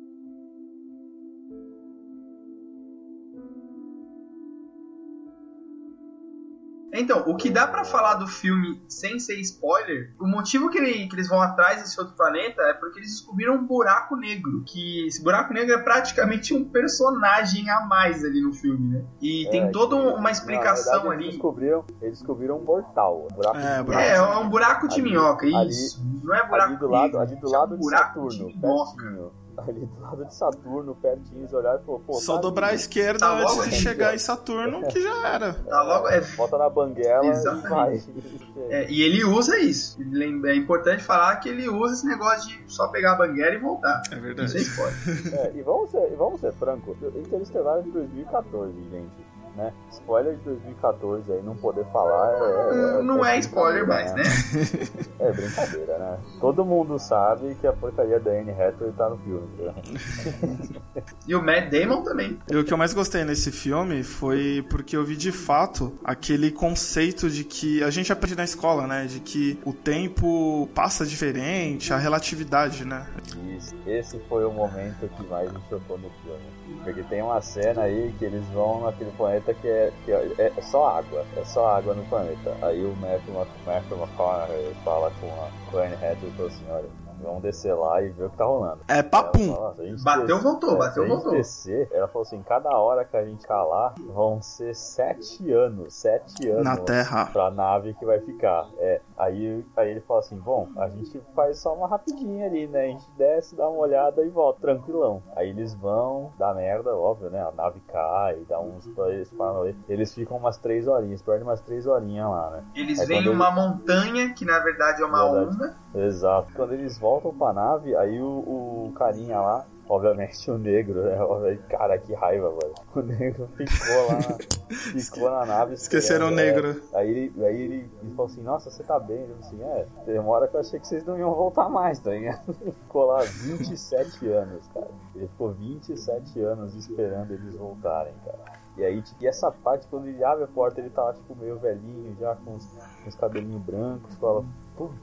Então, o que dá pra falar do filme sem ser spoiler, o motivo que, ele- que eles vão atrás desse outro planeta é porque eles descobriram um buraco negro. Que esse buraco negro é praticamente um personagem a mais ali no filme, né? E tem É, toda que- uma explicação verdade, ali. Eles descobriram, eles descobriram um mortal. Um buraco É, de buraco. É, é um buraco de Ali- minhoca, ali- isso. Não é buraco ali do lado, negro, ali do isso é um lado de buraco Saturno, de minhoca. pertinho. Ali do lado de Saturno, pertinho, eles olharam e falaram, pô, Só tá dobrar a ali. esquerda Tá antes logo de chegar em Saturno, que já era. Tá logo, é, Bota na banguela Exatamente. e vai. É, e ele usa isso. É importante falar que ele usa esse negócio de só pegar a banguela e voltar. É Isso é verdade. spoiler. É, e vamos ser, e vamos ser francos, Interestelar é de 2014, gente. Né? Spoiler de 2014 aí, não poder falar é, é- Não é spoiler brincadeira, mais, né? É brincadeira, né? Todo mundo sabe que a porcaria da Anne Hathaway tá no filme. entendeu? E o Matt Damon também. E o que eu mais gostei nesse filme foi porque eu vi de fato aquele conceito de que a gente aprende na escola, né? De que o tempo passa diferente, a relatividade, né? E esse foi o momento que mais me chocou no filme. Porque tem uma cena aí que eles vão naquele planeta que é, que é, é só água. É só água no planeta. Aí o Matthew, Matthew McConaughey fala com a, Anne Hathaway e falou assim, olha, vamos descer lá e ver o que tá rolando. É papum. fala, "Nossa, a gente Bateu, desce- voltou, é, bateu, voltou." descer, ela falou assim, cada hora que a gente calar, vão ser sete anos, sete anos Na Terra. pra nave que vai ficar. É, aí, aí ele fala assim, bom, a gente faz só uma rapidinha ali, né? A gente desce, dá uma olhada e volta, tranquilão. Aí eles vão, dá merda, óbvio, né? A nave cai, dá uns dois paranauê. Eles ficam umas três horinhas, perdem umas três horinhas lá, né? Eles Aí veem uma montanha, que na verdade é uma Verdade. onda. Exato. Quando eles voltam pra nave, aí o, o carinha lá, obviamente o negro, né? Cara, que raiva, mano. O negro ficou lá, ficou na nave. Esqueceram o negro. é. Aí, ele, aí ele, ele falou assim, nossa, você tá bem? Ele falou assim, é, tem uma hora que eu achei que vocês não iam voltar mais, tá ligado? Ficou lá 27 anos, cara. Ele ficou 27 anos esperando eles voltarem, cara. E aí, tipo, e essa parte, quando ele abre a porta, ele tá lá, tipo, meio velhinho, já com os, com os cabelinhos brancos, fala, puta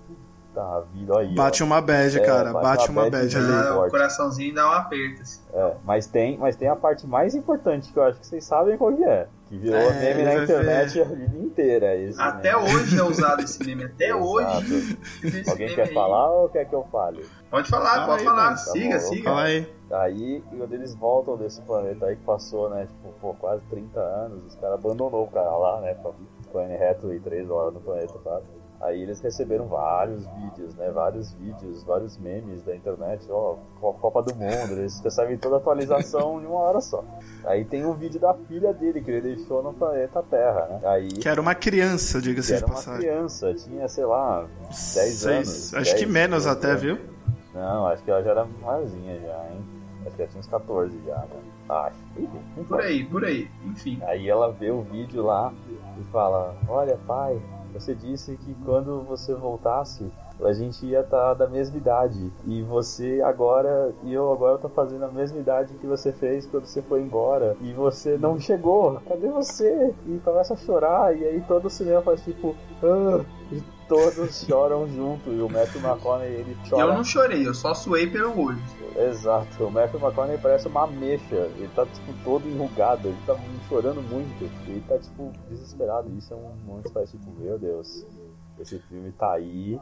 vida, olha aí. ó. Bate uma bad, É, cara. bate Bate uma uma bad bad ali. o coraçãozinho dá um aperto. assim. É, mas tem, mas tem a parte mais importante que eu acho que vocês sabem qual que é. Que virou É, meme na internet a vida inteira. Esse Até meme. hoje é usado esse meme. Até hoje. Alguém meme quer aí. falar ou quer que eu fale? Pode falar, Fala pode aí, falar. mano. Tá siga, bom, siga. Fala aí. Aí, quando eles voltam desse planeta aí que passou, né, tipo, pô, quase 30 anos, os caras abandonou o cara lá, né, pra- a Anne Hathaway 3 horas no planeta, tá? Aí eles receberam vários vídeos, né, vários vídeos, vários memes da internet, ó, Co- Copa do Mundo, eles recebem toda a atualização em uma hora só. Aí tem um vídeo da filha dele que ele deixou no planeta Terra, né? Aí Que era uma criança, que diga-se era de uma passagem. criança, tinha, sei lá, 10 Seis. anos. Acho que 10, menos 12 até, viu? Não, acho que ela já era maiorzinha já, hein? Acho que ela tinha uns 14 já, né? Acho. Enfim, Por aí, por aí. Enfim. Aí ela vê o vídeo lá e fala: Olha, pai, você disse que quando você voltasse, a gente ia estar da mesma idade. E você agora, e eu agora tô fazendo a mesma idade que você fez quando você foi embora. E você não chegou, cadê você? E começa a chorar, e aí todo o cinema faz tipo. "Ah", todos choram junto. E o Matthew McConaughey ele chora. Eu não chorei, eu só suei pelo olho. Exato, o Matthew McConaughey parece uma ameixa, ele tá tipo todo enrugado, ele tá chorando muito, ele tá tipo desesperado, isso é um momento que faz tipo, meu Deus, esse filme tá aí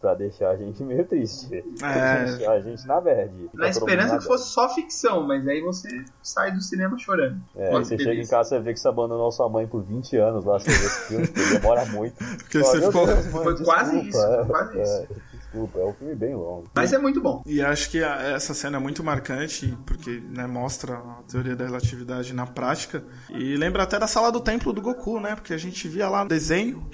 pra deixar a gente meio triste, É. a gente na bad. Na Tá esperança na que fosse só ficção, mas aí você sai do cinema chorando. É, você chega em isso. casa, você vê que você abandonou sua mãe por 20 anos lá, você vê esse filme, porque demora muito. Porque Fala, você "Meu ficou. Deus, mãe, Foi quase desculpa." isso, foi É, quase é, isso. Desculpa, é um filme bem longo. Mas é muito bom. E acho que a- essa cena é muito marcante, porque né, mostra a teoria da relatividade na prática. E lembra até da sala do templo do Goku, né? Porque a gente via lá no desenho,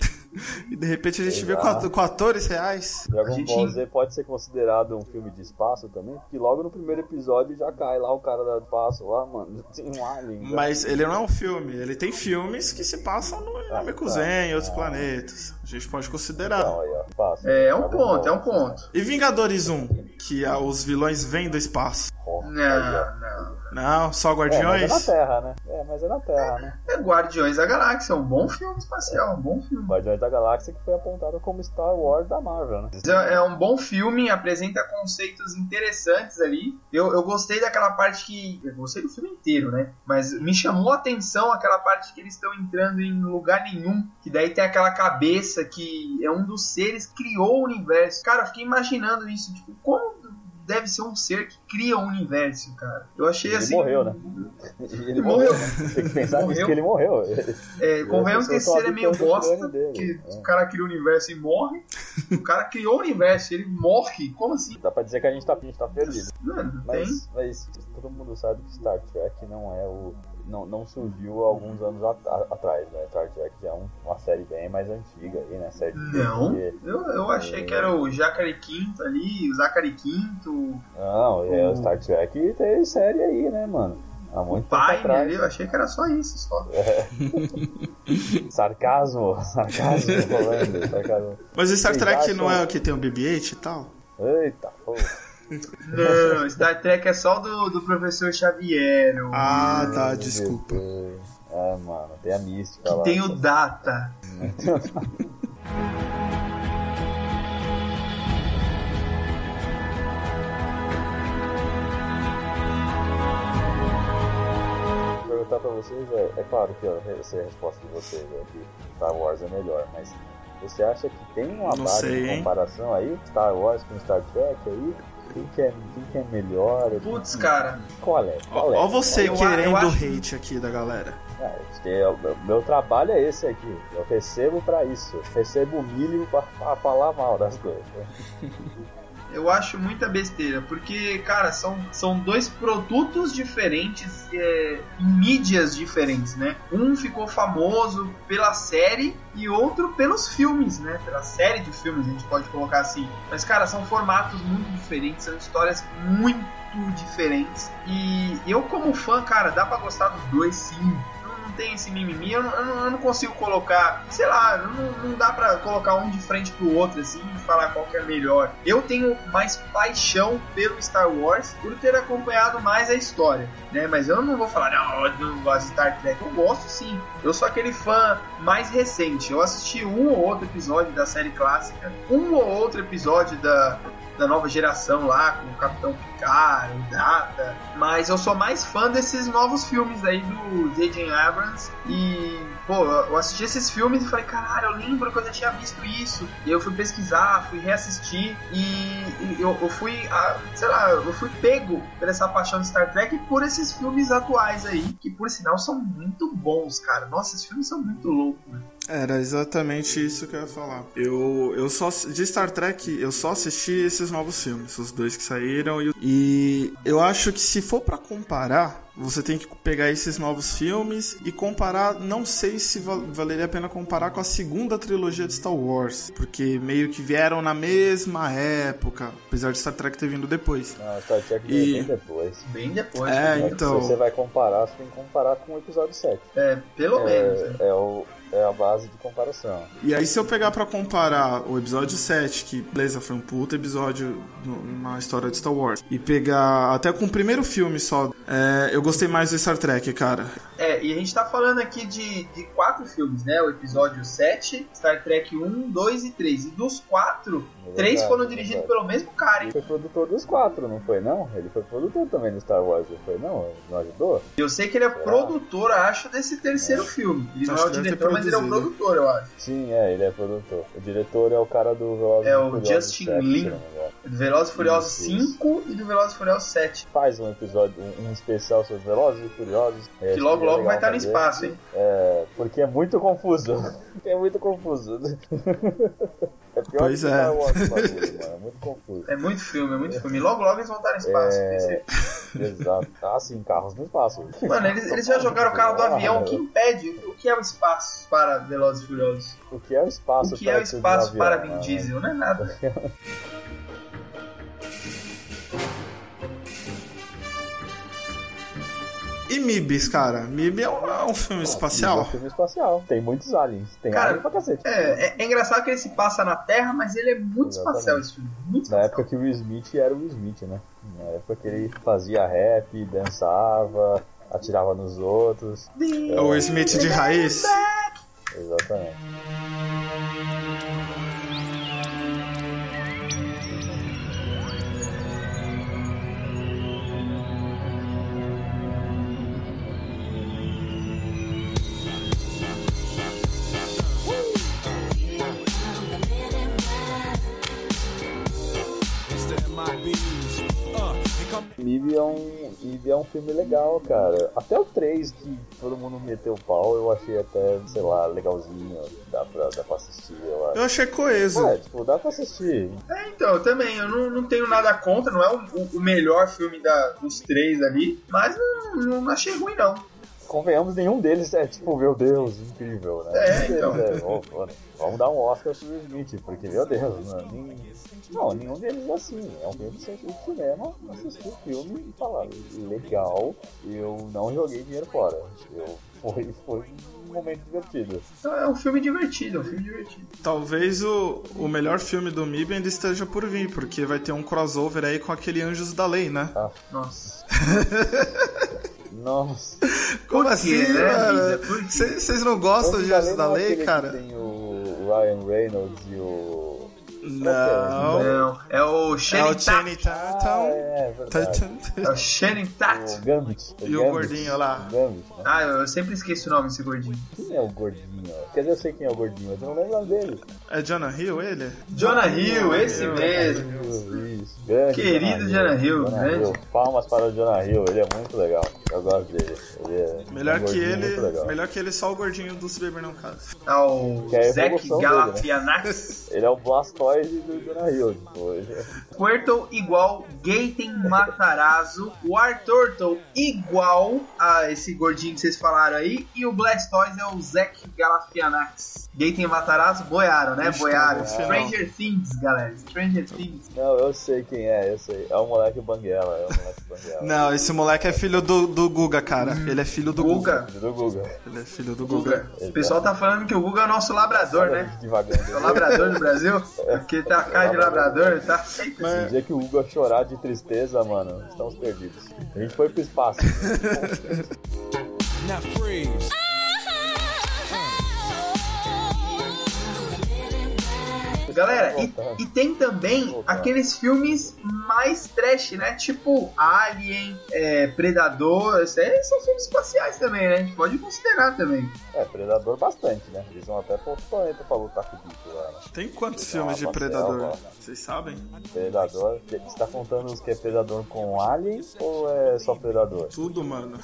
e de repente a gente vê com, Exato. at- com atores reais. Dragon gente- Ball Z pode ser considerado um filme de espaço também, porque logo no primeiro episódio já cai lá o cara do espaço lá, mano. Tem um alien. já. Mas ele não é um filme, ele tem filmes que se passam no Ah, tá. em outros planetas. A gente pode considerar. Então, aí, ó, passa. É, é um Dragon ponto, é Ball. um ponto. E Vingadores 1, que ah, os vilões vêm do espaço. Não, não. Não, só É, mas Guardiões? é na Terra, né? É, mas é na Terra, né? É Guardiões da Galáxia, é um bom filme espacial, um bom filme. Guardiões da Galáxia que foi apontado como Star Wars da Marvel, né? É é um bom filme, apresenta conceitos interessantes ali. Eu, eu gostei daquela parte que. Eu gostei do filme inteiro, né? Mas me chamou a atenção aquela parte que eles estão entrando em lugar nenhum. Que daí tem aquela cabeça que é um dos seres que criou o universo. Cara, eu fiquei imaginando isso. Tipo, como deve ser um ser que cria um universo, cara? Eu achei Ele assim. morreu, né? Ele Morreu. Tem que pensar nisso Morreu. que ele morreu. É, convenhamos que esse ser é meio bosta, o que dele, o é. cara cria o universo e morre. O cara criou o universo, ele morre. Como assim? Dá pra dizer que a gente tá, a gente tá perdido. Mano, não tem. Mas, mas todo mundo sabe que Star Trek não é o. Não, não surgiu há alguns anos at- atrás, né? Star Trek já é um- uma série bem mais antiga aí, né? Série Não, TV. eu, eu achei que era o Jacare Quinto ali, o Zacari Quinto, Não, é, O- o Star Trek tem série aí, né, mano? Há o muito tempo Pai atrás. ali, eu achei que era só isso, só. Sarcasmo, sarcasmo rolando, sarcasmo. Mas o Star Trek acham- não é o que tem o BB-8 e tal? Eita, pô. Não, Star Trek é só do, do professor Xavier, o- Ah, tá, desculpa. Ah, mano, tem a mística que lá. tem o Data. Vou perguntar pra vocês, é, é claro que ó, eu sei a resposta de vocês, é que Star Wars é melhor, mas você acha que tem uma Não base sei, de hein? comparação aí, Star Wars com Star Trek aí? Quem que é, quem que é melhor? Putz, cara, Qual é? Ó, Qual é? ó você Eu- eu querendo acho- hate aqui da galera. Ah, é o meu- meu trabalho é esse aqui. Eu recebo pra isso. Recebo o mínimo pra, pra falar mal das coisas. eu acho muita besteira, porque, cara, são, são dois produtos diferentes é, em mídias diferentes, né? Um ficou famoso pela série e outro pelos filmes, né? Pela série de filmes, a gente pode colocar assim. Mas, cara, são formatos muito diferentes, são histórias muito diferentes. E eu, como fã, cara, dá pra gostar dos dois sim. Tem esse mimimi, eu eu eu não consigo colocar, sei lá, não, não dá pra colocar um de frente pro outro assim e falar qual que é melhor. Eu tenho mais paixão pelo Star Wars por ter acompanhado mais a história, né? Mas eu não vou falar, não, eu não gosto de Star Trek. Eu gosto sim. Eu sou aquele fã mais recente. Eu assisti um ou outro episódio da série clássica, um ou outro episódio da, da nova geração lá, com o Capitão Picard, o Data. Mas eu sou mais fã desses novos filmes aí do J.J. Abrams. E, pô, eu assisti esses filmes e falei, caralho, eu lembro que eu já tinha visto isso. E eu fui pesquisar, fui reassistir. E, eu, eu fui, sei lá, eu fui pego por essa paixão de Star Trek e por esses filmes atuais aí. Que, por sinal, são muito bons, cara. Nossa, esses filmes são muito loucos, né? Era exatamente isso que eu ia falar. Eu, eu só de Star Trek, eu só assisti esses novos filmes, os dois que saíram e, e eu acho que se for pra comparar, você tem que pegar esses novos filmes e comparar, não sei se val- valeria a pena comparar com a segunda trilogia de Star Wars, porque meio que vieram na mesma época, apesar de Star Trek ter vindo depois. Não, Star Trek E- veio bem depois. Bem depois. É, né? Então. Se você vai comparar, você tem que comparar com o episódio 7. É, pelo menos. né? É, é, o, é a base de comparação. E aí, se eu pegar pra comparar o episódio 7, que, beleza, foi um puta episódio na história de Star Wars, e pegar até com o primeiro filme só, é, eu gostei mais do Star Trek, cara. É, e a gente tá falando aqui de, de quatro filmes, né? O episódio 7, Star Trek 1, 2 e 3. E dos quatro, É três foram é dirigidos verdade. pelo mesmo cara, Ele hein? foi produtor dos quatro, não foi não? Ele foi produtor também no Star Wars, não foi não? Ele Não ajudou? Eu sei que ele é produtor, acho, desse terceiro filme. Ele não Acho é o diretor, mas ele é o produtor, eu acho. Sim, é, ele é produtor. O diretor é o cara do É o Justin 7, Lin. Do Velozes e Furiosos Isso, isso. 5 e do Velozes e Furiosos 7. Faz um episódio, um, um especial sobre Velozes e Furiosos. É, Que logo, é logo vai estar no fazer. espaço, hein? É, porque é muito confuso. é muito confuso. É pior Pois que é. Star Wars, o bagulho, mano. É muito confuso. É muito filme, é muito filme. Logo, logo eles vão estar no espaço. É. Exato. Ah, sim, carros no espaço. Mano, eles, eles já jogaram o carro do Ah, avião. O que impede? O que é o espaço para Velozes e Furiosos? O que é o espaço O que é o para tudo no espaço para Vin Ah, Diesel? Não é nada. E Mibis, cara? Mib é um, é um filme É um espacial? filme espacial. Tem muitos aliens. Tem Cara, alien pra cacete. É, é, é engraçado que ele se passa na Terra, mas ele é muito Exatamente. espacial esse filme. Muito Na espacial. época que o Will Smith era o Will Smith, né? Na época que ele fazia rap, dançava, atirava nos outros. É o Smith de raiz? Exatamente. MIB é um, MIB é um filme legal, cara. Até o 3, que todo mundo meteu o pau, eu achei até, sei lá, legalzinho. Dá pra, dá pra assistir, eu acho. Eu achei coeso. É, tipo, dá pra assistir. É, então, eu também, eu não, não tenho nada contra, não é o, o- o melhor filme da- dos três ali, mas não, não achei ruim não. Convenhamos, nenhum deles é tipo, meu Deus, incrível, né? É, então. é, "Oh, mano, vamos dar um Oscar pro Will Smith, porque, meu Deus, não, nem- não, nenhum deles é assim. É um filme que no cinema, assistir o filme e falar, legal, eu não joguei dinheiro fora. Eu, foi, foi um momento divertido. Então é um filme divertido, é um filme divertido. Talvez o, o melhor filme do MIB ainda esteja por vir, porque vai ter um crossover aí com aquele Anjos da Lei, né? Nossa. Nossa. Como Por assim, quê, né, mano? Vocês não gostam de Anjos da Lei, cara? Tem o Ryan Reynolds e o. Não. Não, é o É Shannon o Channing Ah, Tatum. é, verdade. É o Shannon Tatum. E o gordinho lá. Gambit, né? Ah, eu sempre esqueço o nome desse gordinho. Quem é o gordinho? Quer dizer, eu sei quem é o gordinho, mas eu não lembro o nome dele. É Jonah Hill, ele? Jonah Hill, esse Hill. Isso, mesmo. grande Querido Jonah Hill, Jonah grande. Hill. Palmas para o Jonah Hill, ele é muito legal. Eu gosto dele. Ele é Melhor um que ele, melhor que ele só o gordinho do Se Beber Não Casa. É o é a Zac evolução dele, né? Galafianax. Ele é o Blastoise do Jonah Hill. Tipo, é- Squirtle igual Gaten Matarazzo. War Turtle igual a esse gordinho que vocês falaram aí. E o Blastoise é o Zac Galafianax. Gaten Matarazzo boiaram, né? Boiaram. Stranger Things, galera. Stranger Things. Não, eu sei quem é, eu sei. É o moleque Banguela, é o moleque Banguela. Não, esse moleque é filho do, do Guga, cara. Ele é filho do Guga. Guga. Do Google. Ele é filho do Guga. Guga. O pessoal tá falando que o Guga é o nosso labrador, né? Devagando. É o labrador do Brasil. Porque tá a cara de labrador, tá? No dia que o Hugo chorar de tristeza, mano, estamos perdidos. A gente foi pro espaço. Now freeze. Galera, e, e tem também aqueles filmes mais trash, né? Tipo Alien, é, Predador. Esses são filmes espaciais também, né? A gente pode considerar também. É, Predador bastante, né? Eles vão até pro outro planeta pra lutar com o bicho lá, né? Tem quantos Tem filmes de Predador? selva. Vocês sabem? Predador. Você tá contando os que é Predador com Alien ou é só Predador? Tudo, mano.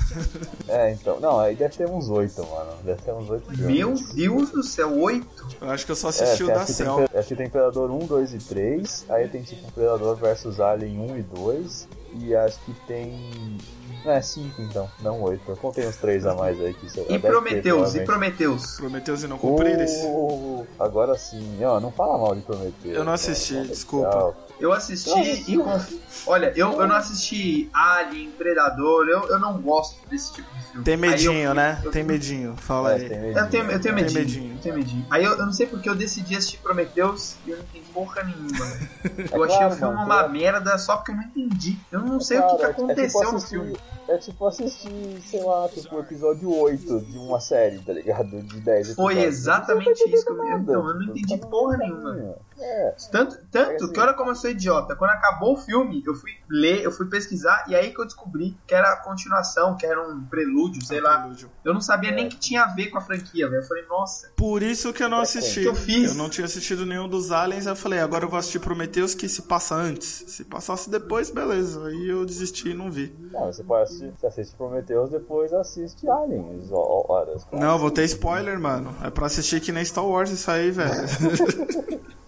É, então. Não, aí deve ter uns oito, mano. Deve ter uns oito. Meu Deus do céu, oito. Eu acho que eu só É, assisti o porque da acho que, tem, Cell. Acho que tem Predador 1, 2 e 3. Aí tem tipo Predador versus Alien 1 e 2. E acho que tem. É, 5 então, não 8. Eu contei uns 3 a mais aí que sei lá, E deve ter, Prometeus, e. Prometeus. Prometeus e não cumprires? Uh, agora sim, ó, não fala mal de Prometheus. Eu não assisti, Não, desculpa. legal. Eu assisti Eu assisti. e conf... Olha, eu, eu não assisti Alien, Predador, eu, eu não gosto desse tipo de filme. Tem Aí eu medinho, fui- né? eu Tem fui- medinho. Fala É, aí. tem Eu tenho, eu tenho Tem medinho, medinho. eu tenho medinho. Aí eu, eu não sei porque eu decidi assistir Prometheus e eu não entendi porra nenhuma. velho. Eu É achei claro, o filme mano, uma claro. merda só porque eu não entendi. Eu não sei o que, que é- aconteceu é tipo no assistir, filme. É tipo assistir, sei lá, tipo o episódio 8 de uma série, tá ligado? De 10 Foi episódios. exatamente não tá isso que eu- entendendo então, eu não Tipo, entendi porra no nenhuma. É, Tanto, tanto que olha como eu sou idiota. Quando acabou o filme, eu fui ler, eu fui pesquisar e aí que eu descobri que era a continuação, que era um prelúdio, sei lá. Prelúdio. Eu não sabia É. nem que tinha a ver com a franquia, velho. Eu falei, nossa. Por isso que eu não assisti. que eu fiz? Eu não tinha assistido nenhum dos aliens, eu falei, agora eu vou assistir Prometheus que se passa antes. Se passasse depois, beleza. Aí eu desisti e não vi. Não, você pode assistir, você assiste Prometheus, depois assiste Aliens, horas. Não, vou ter spoiler, mano. É pra assistir que nem Star Wars isso aí, velho.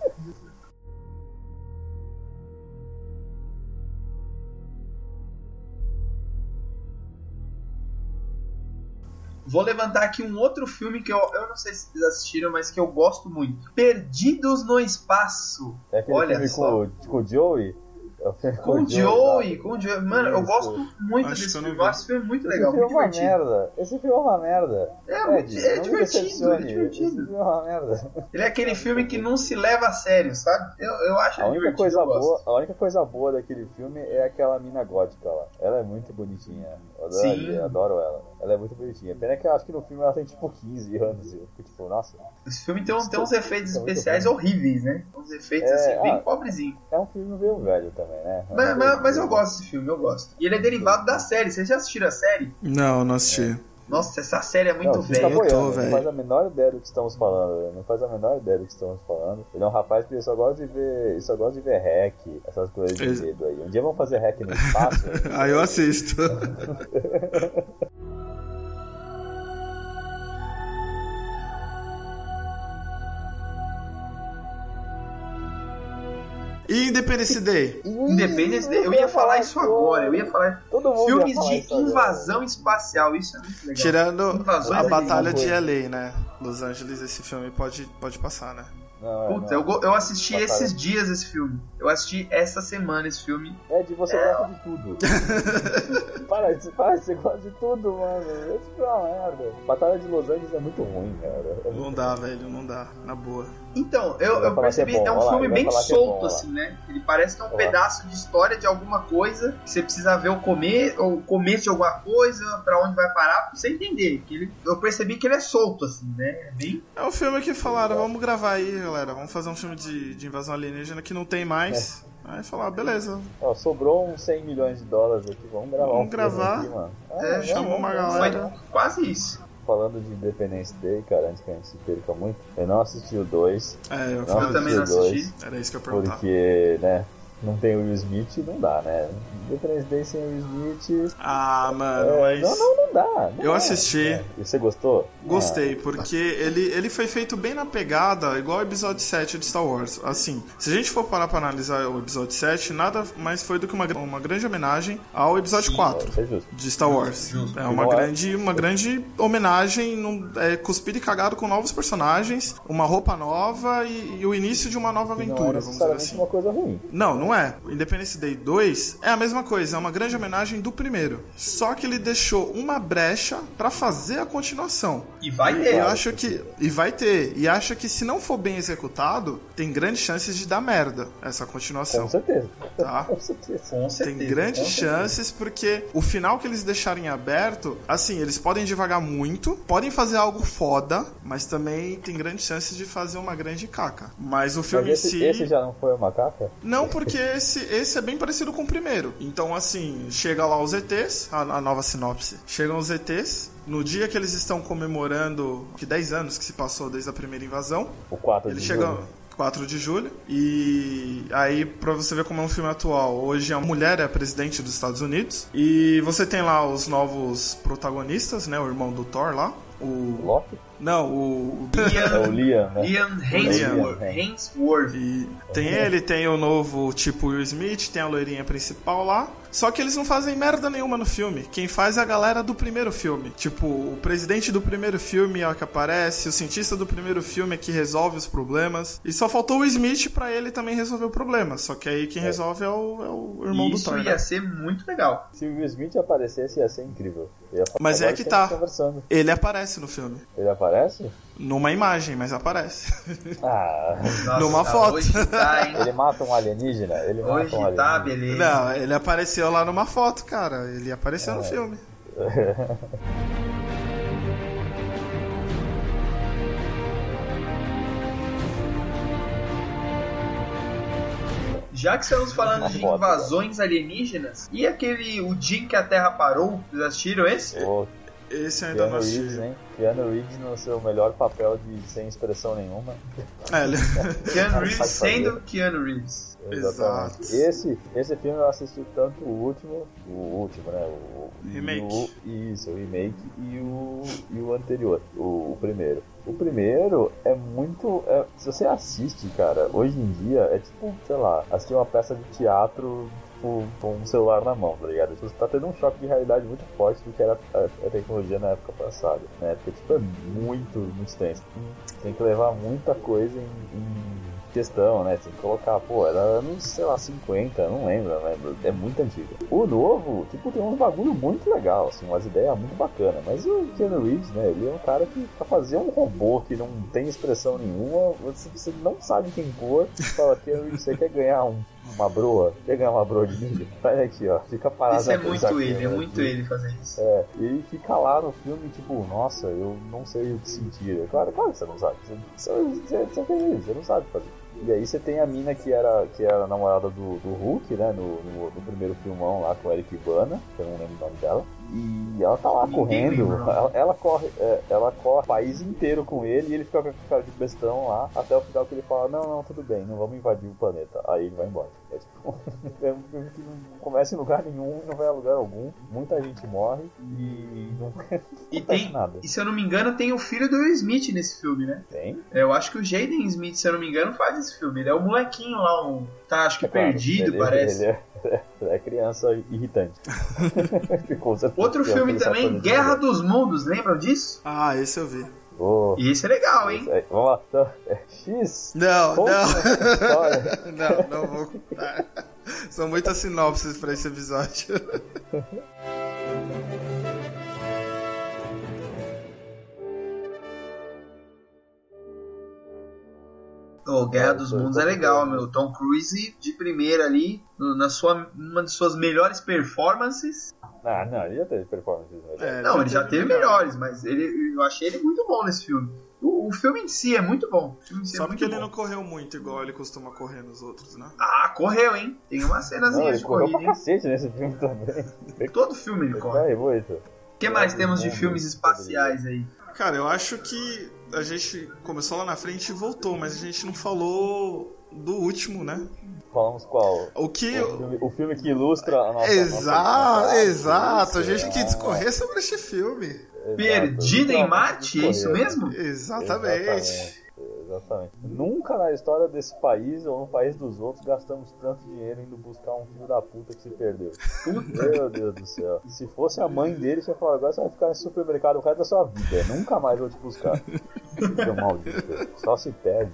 Vou levantar aqui um outro filme que eu, eu não sei se vocês assistiram, mas que eu gosto muito. Perdidos no Espaço. É aquele Olha filme só. com, o- com o Joey, Com o Joey, com o Joey. Mano, eu gosto muito Acho desse filme. Eu acho esse filme muito Esse legal, filme muito é uma divertido. merda. Esse filme é uma merda. É, é me divertido, é divertido. Esse filme é uma merda. Ele é aquele filme que não se leva a sério, sabe? Eu, eu acho A única, divertido, coisa boa, a única coisa boa daquele filme é aquela mina gótica lá. Ela é muito bonitinha. Eu adoro, Sim. eu adoro ela. Ela é muito bonitinha. Pena que eu acho que no filme ela tem tipo 15 anos. e Eu fico tipo, nossa. Esse filme tem, um- tem uns efeitos é muito especiais horríveis, né? Uns efeitos É, assim, bem ah. pobrezinhos. É um filme meio velho também, né? É um Mas, mas, mas eu gosto desse filme, eu gosto. E ele é derivado da série. Vocês já assistiram a série? Não, não assisti. Nossa, essa série é muito Não, tá velha. Eu tô, boiando, velho. não faz a menor ideia do que estamos falando, não faz a menor ideia do que estamos falando. Ele é um rapaz que só gosta de ver, só gosta de ver hack, essas coisas de medo aí. Um dia vamos fazer hack no espaço. Aí eu assisto. E Independence Day? Independence Day, eu ia falar isso agora, eu ia falar. Todo mundo ia Filmes falar de isso agora. invasão espacial, isso é muito legal. Tirando Invasões a Batalha de LA, né? Los Angeles, esse filme pode, pode passar, né? Não, é, Puta, não. eu, eu assisti Batalha. esses dias esse filme. Eu assisti essa semana esse filme. Ed, você gosta de tudo. para, de- para, você gosta de tudo, mano. Esse filme é uma merda. Batalha de Los Angeles é muito ruim, cara. É Não muito dá, velho, não dá. Na boa. Então, eu, eu é percebi, bom, é, um lá, filme bem é solto, bom, assim, né? Ele parece que é um Olha lá. pedaço de história de alguma coisa, que você precisa ver o começo, ou o começo de alguma coisa, pra onde vai parar, pra você entender. Que ele, eu percebi que ele é solto, assim, né? É bem. É o filme que falaram, vamos gravar aí, galera. Vamos fazer um filme de, de invasão alienígena que não tem mais. Aí falar, beleza. Ó, sobrou uns 100 milhões de dólares aqui, vamos gravar Vamos um filme gravar. aqui, mano. É, não, chamou uma galera. Foi quase isso. Falando de Independence Day, cara, antes que a gente se perca muito, eu não assisti o 2, É, eu Não, falei, Eu também não assisti dois, era isso que eu ia perguntar. porque, né, não tem o Will Smith, não dá, né? Independence Day sem o Will Smith... Ah, mano, é, mas. Não, não, não dá. não Eu dá. assisti. É. E você gostou? Gostei, porque ele, ele foi feito bem na pegada, igual o episódio 7 de Star Wars. Assim, se a gente for parar pra analisar o episódio 7, nada mais foi do que uma, uma grande homenagem ao episódio Ah, 4 isso é justo. de Star Wars. É uma é? grande, uma grande homenagem, num, é, cuspido e cagado com novos personagens, uma roupa nova e, e o início de uma nova E não é aventura, vamos dizer assim. uma coisa ruim. Não, não é. O Independence Day 2 é a mesma coisa, é uma grande homenagem do primeiro. Só que ele deixou uma brecha pra fazer a continuação. E vai E ter. eu acho que. E vai ter. E acho que se não for bem executado, tem grandes chances de dar merda essa continuação. Com certeza. Tá. Com certeza. Com certeza. Tem grandes chances porque o final que eles deixarem aberto, assim, eles podem devagar muito, podem fazer algo foda, mas também tem grandes chances de fazer uma grande caca. Mas o filme Mas em esse, si. esse já não foi uma caca? Não, porque esse, esse é bem parecido com o primeiro. Então, assim, chega lá os ETs, a, a nova sinopse. Chegam os ETs. No dia que eles estão comemorando que 10 anos que se passou desde a primeira invasão, O 4 eles de chegam julho. 4 de julho. E aí, pra você ver como é um filme atual, hoje a mulher é a presidente dos Estados Unidos. E você tem lá os novos protagonistas, né? O irmão do Thor lá. O. Loki? Não, o. o- É o Liam, né? Liam Hemsworth. Hemsworth. E tem ele, tem o novo tipo Will Smith, tem a loirinha principal lá. Só que eles não fazem merda nenhuma no filme. Quem faz é a galera do primeiro filme. Tipo, o presidente do primeiro filme é o que aparece, o cientista do primeiro filme é que resolve os problemas. E só faltou o Smith pra ele também resolver o problema. Só que aí quem resolve é o, é o irmão do Isso Thor. ia né? ser muito legal. Se o Will Smith aparecesse, ia ser incrível. Mas é que tá. Ele aparece no filme. Ele aparece? Numa imagem, mas aparece. Ah, Nossa, Numa foto. Hoje tá, hein? ele mata um alienígena? Ele mata Hoje um tá, alienígena. beleza. não, ele apareceu lá numa foto, cara. Ele apareceu no filme. Já que estamos falando de invasões alienígenas, e aquele O Dia em que a Terra Parou? Vocês assistiram esse? Ô, Esse eu ainda não Keanu Reeves, assisti. hein? Keanu Reeves no seu melhor papel de sem expressão nenhuma. É, ele... Keanu Reeves sendo Keanu Reeves. Exatamente. Exato. Esse, esse filme eu assisti tanto o último, o último, né? O, Remake. e o- isso, o remake e o, e o anterior, o, o primeiro. O primeiro é muito. é- se você assiste, cara, hoje em dia é tipo, sei lá, assistir uma peça de teatro com um celular na mão, tá ligado? Você tá tendo um choque de realidade muito forte do que era a, tecnologia na época passada, né? Porque tipo, é muito, muito extenso. Tem que levar muita coisa em- em questão, né? Tem que colocar, pô, era anos, sei lá, 50, não lembro, né? É muito antigo. O novo, tipo, tem um bagulho muito legal, assim, umas ideias muito bacanas. Mas o Keanu Reeves, né? Ele é um cara que pra fazer um robô que não tem expressão nenhuma, você, você não sabe quem pôr, fala, Keanu Reeves, você quer ganhar um, uma broa? Ganhar uma broa de milho? Olha aqui, ó. Fica parado Isso é muito ele, é muito ele fazer isso. É, e ele fica lá no filme, tipo, nossa, eu não sei o que sentir. Claro, claro que você não sabe. Você, você, você, você, você não sabe fazer. E aí você tem a mina que era, que era a namorada do, do Hulk, né? No, no, no primeiro filmão lá com o Eric Bana, que eu não lembro o nome dela. E ela tá lá Ninguém correndo, ela, ela corre, é, ela corre o país inteiro com ele e ele fica com a cara de bestão lá, até o final que ele fala, não, não, tudo bem, não vamos invadir o planeta. Aí ele vai embora. É tipo, é um filme que não começa em lugar nenhum, não vai a lugar algum, muita gente morre e não E acontece tem, nada. e se eu não me engano, tem o filho do Will Smith nesse filme, né? Tem? Eu acho que o Jaden Smith, se eu não me engano, faz esse filme. Ele é o molequinho lá, um, tá, acho que É claro, perdido, ele- parece. Ele é, é criança irritante. Outro filme também, Guerra dos Mundos, lembram disso? Ah, esse eu vi. Oh, E esse é legal, hein? é, vamos lá. Então, é X. Não, não. Não, não vou. São muitas sinopses pra esse episódio. O Guerra É, dos Mundos é legal, bom. meu. Tom Cruise de primeira ali, na sua, uma de suas melhores performances. Ah, não, ele já teve performances melhores. É, Não, ele já teve melhor. melhores, mas ele, eu achei ele muito bom nesse filme. O, o filme em si é muito bom. Si é Só porque ele bom. não correu muito igual ele costuma correr nos outros, né? Ah, correu, hein? Tem cenazinhas ele de correu corrida, pra hein? cacete nesse filme também. Todo filme ele corre. O que mais É, temos de filmes espaciais aí? Cara, eu acho que a gente começou lá na frente e voltou, mas a gente não falou do último, né? Falamos qual? O que. O filme, o filme que ilustra a nossa. Exato, nossa- exato. A gente quer ah, discorrer sobre este filme. exato. Perdido em Marte, é isso mesmo? Exatamente. Exatamente. Exatamente. Nunca na história desse país ou no país dos outros gastamos tanto dinheiro indo buscar um filho da puta que se perdeu. Meu Deus do céu. Se fosse a mãe dele, você ia falar, agora você vai ficar nesse supermercado o resto da sua vida. Nunca mais vou te buscar. Seu maldito. Só se perde.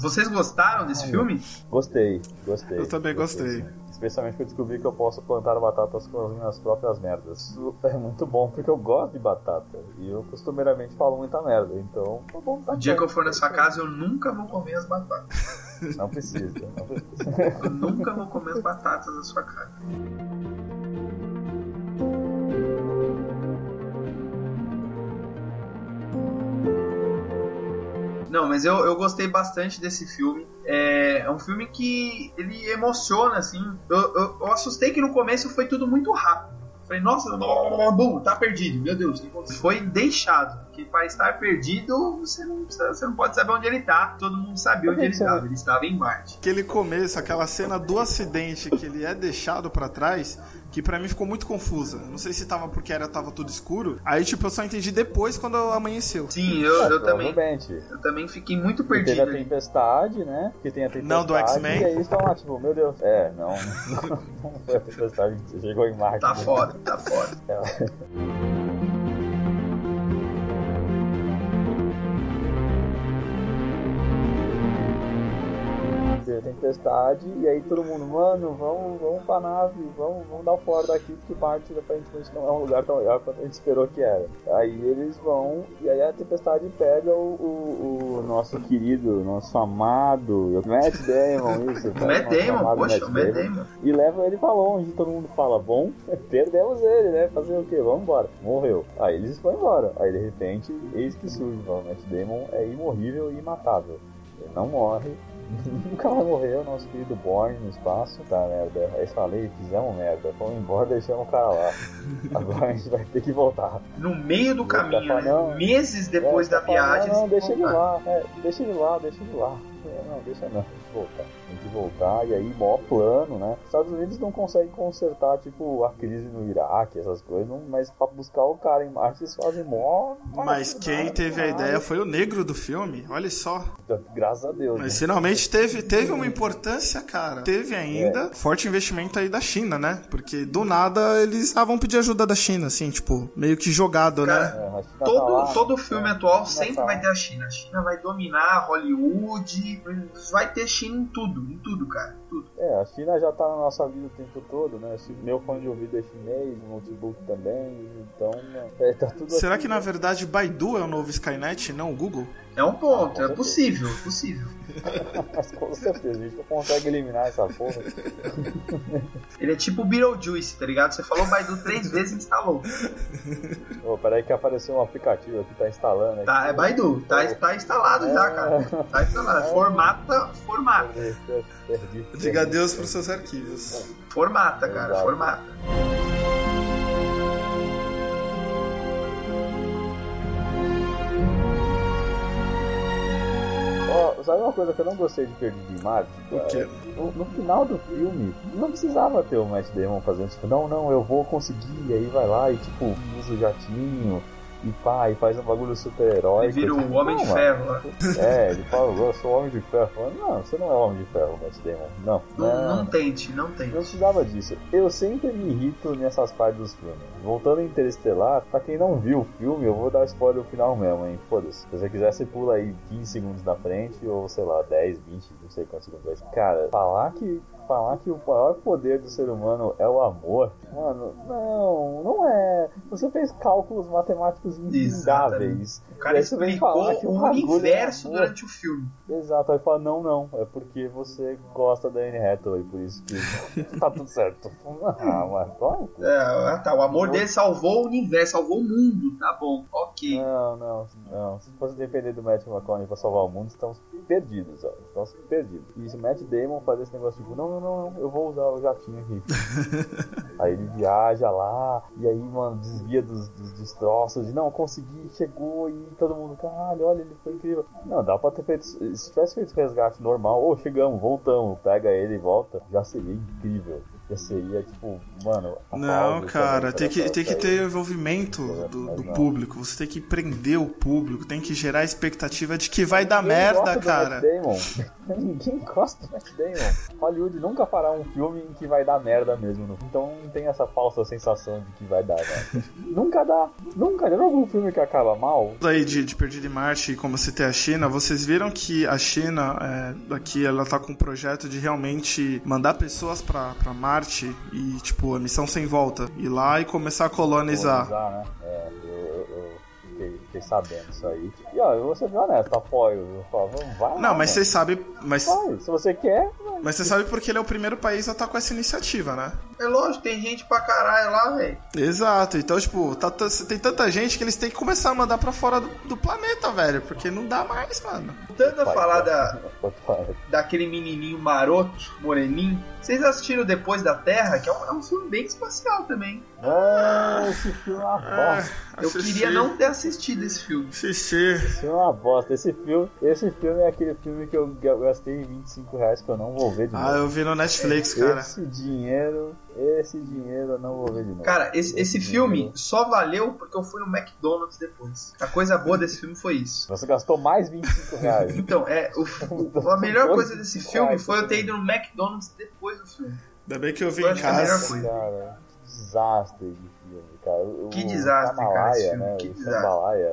Vocês gostaram desse filme? Gostei, gostei. Eu também gostei. sim. Especialmente que eu descobri que eu posso plantar batatas com as minhas próprias merdas. Isso é muito bom porque eu gosto de batata. E eu costumeiramente falo muita merda. Então, tá bom, tá O dia que eu for na sua casa, eu nunca vou comer as batatas. Não precisa, não precisa. Eu nunca vou comer as batatas da sua casa. Não, mas eu, eu gostei bastante desse filme. É, é um filme que ele emociona, assim. Eu, eu, eu assustei que no começo foi tudo muito rápido. Falei, nossa, bum, tá perdido. Meu Deus, foi deixado. Para estar perdido, você não, precisa- você não pode saber onde ele tá. Todo mundo sabia onde ele estava. Ele estava em Marte. Aquele começo, aquela cena do acidente que ele é deixado pra trás, que pra mim ficou muito confusa. Não sei se tava porque era tava tudo escuro. Aí, tipo, eu só entendi depois quando amanheceu. Sim, eu, eu também. Eu também fiquei muito perdido teve a ali. tempestade, né? Que tem a tempestade. Não, do X-Men? E aí estão lá, tipo, meu Deus. É, não. Não foi a tempestade que chegou em Marte. Tá né? foda, tá foda. Teve tempestade e aí todo mundo, mano, vamos, vamos pra nave, vamos, vamos dar fora daqui, porque Marte aparentemente não é um lugar tão legal quanto a gente esperou que era. Aí eles vão, e aí a tempestade pega o, o, o nosso querido, nosso amado Matt Damon, isso. O cara, Matt nosso Damon, poxa, o Matt Damon. E leva ele pra longe, todo mundo fala, bom, perdemos ele, né? Fazer o quê? Vamos embora. Morreu. Aí eles vão embora. Aí de repente, eis que surge, o Matt Damon é imorrível e imatável. Ele não morre. Nunca vai morrer o nosso querido Born no espaço. Tá, merda. Aí falei, fizemos merda. Fomos embora, deixamos o cara lá. Agora a gente vai ter que voltar. No meio do tá caminho, falando, né? meses depois É, da tá falando, viagem. Não, não, deixa ele lá. É, deixa ele lá, deixa ele lá. não, deixa não, que voltar. Tem que voltar, e aí, maior plano, né? Os Estados Unidos não conseguem consertar, tipo, a crise no Iraque, essas coisas, não- mas pra buscar o cara em Marte, eles fazem mó. Mas quem teve a ideia foi o negro do filme, olha só. Graças a Deus. Mas né? finalmente teve, teve uma importância, cara. Teve ainda forte investimento aí da China, né? Porque do nada eles ah, vão pedir ajuda da China, assim, tipo, meio que jogado, né? Cara, É, a China tá Todo, lá. todo filme atual sempre tá. vai ter a China. A China vai dominar Hollywood, vai ter China em tudo, em tudo, cara. Tudo. É, a China já tá na nossa vida o tempo todo, né? Esse Meu fone de ouvido é chinês, o notebook também, então é, tá tudo Será assim, que na verdade Baidu é o novo Skynet, não o Google? É um ponto, é possível, possível. Mas com certeza, a gente não consegue eliminar essa porra. Ele é tipo o Beetlejuice, tá ligado? Você falou Baidu três vezes e instalou. Ô, peraí que apareceu um aplicativo aqui, tá instalando aqui. Tá, é Baidu, tá, tá instalado já, cara. Tá instalado. Formata, formata. Perdi, perdi. Diga adeus pros seus arquivos. Formata, cara, Exato. formata. Ó, sabe uma coisa que eu não gostei de Perdido em Marte? O quê? No, no final do filme, não precisava ter o Matt Damon fazendo tipo, não, não, eu vou conseguir, e aí vai lá e tipo, usa o jatinho, e pá, e faz um bagulho super heróico. Ele vira o Homem de não, Ferro mano. É, ele fala, eu sou o Homem de Ferro. Fala, não, você não é o Homem de Ferro, Matt Damon. Não, Não, não tente, não Não tente. precisava disso. Eu sempre me irrito nessas partes dos filmes. Voltando em Interestelar, pra quem não viu o filme, eu vou dar spoiler no final mesmo, hein? Foda-se. Se você quiser, você pula aí 15 segundos na frente, ou sei lá, 10, 20, não sei quantos segundos. Cara, falar que. Falar que o maior poder do ser humano é o amor, mano, não, não é. Você fez cálculos matemáticos infindáveis. O cara explicou que o é universo amor. durante o filme. Exato, aí fala, não, não, é porque você gosta da Anne Hathaway, por isso que tá tudo certo. Ah, mano, toma. É, ah, tá, o amor dele salvou o universo, salvou o mundo, tá bom, ok. Não, não, não. Se fosse depender do Matt McConaughey pra salvar o mundo, estamos perdidos, ó. Estamos perdidos. E se o Matt Damon fazer esse negócio tipo, não, não, não, não, eu vou usar o jatinho aqui. aí ele viaja lá, e aí, mano, desvia dos, dos destroços, e não, consegui, chegou, e todo mundo, caralho, olha, ele foi incrível. Não, dá pra ter feito, se tivesse feito resgate normal, ou chegamos, voltamos, pega ele e volta, já seria incrível. Já seria, tipo, mano. Não, cara, também tem que, tem que ter envolvimento do, do público. Você tem que prender o público, tem que gerar a expectativa de que vai dar merda, cara. Damon. Ninguém gosta do Matt Damon. Hollywood nunca fará um filme em que vai dar merda mesmo. Então não tem essa falsa sensação de que vai dar merda. nunca dá. Nunca. Já viu algum filme que acaba mal? aí de, de Perdido em Marte e como citei a China, vocês viram que a China é, aqui ela tá com um projeto de realmente mandar pessoas pra, pra Marte e tipo a missão sem volta ir lá e começar a colonizar. Colonizar, né? Fiquei, sabendo isso aí. E ó, eu vou ser bem honesto, apoio. Eu falo, vai lá, Não, mas mano. vocês sabem, mas Vai, se você quer. Mas você sabe porque ele é o primeiro país a estar com essa iniciativa, né? É lógico, tem gente pra caralho lá, velho. Exato, então, tipo, tá, tem tanta gente que eles têm que começar a mandar pra fora do, do planeta, velho, porque não dá mais, mano. Voltando a Vai, falar da, daquele menininho maroto, moreninho, vocês assistiram Depois da Terra, que é um, é um filme bem espacial também. Ah, esse filme é uma bosta. Eu Assistir. queria não ter assistido esse filme. Assistir. Esse filme é uma bosta. Esse filme, esse filme é aquele filme que eu ga- gastei 25 reais que eu não vou ver de Ah, novo. eu vi no Netflix, cara. Esse dinheiro, esse dinheiro eu não vou ver de novo. Cara, esse, esse dinheiro- filme só valeu porque eu fui no McDonald's depois. A coisa boa desse filme foi isso. Você gastou mais 25 reais. Então, é, o- o- a melhor coisa desse filme foi eu ter ido no McDonald's depois do filme. Ainda bem que eu vi Eu em acho que é a melhor casa. Cara, que desastre de filme, cara. O, Que desastre, cara, Samalaia, esse filme, né? que o desastre.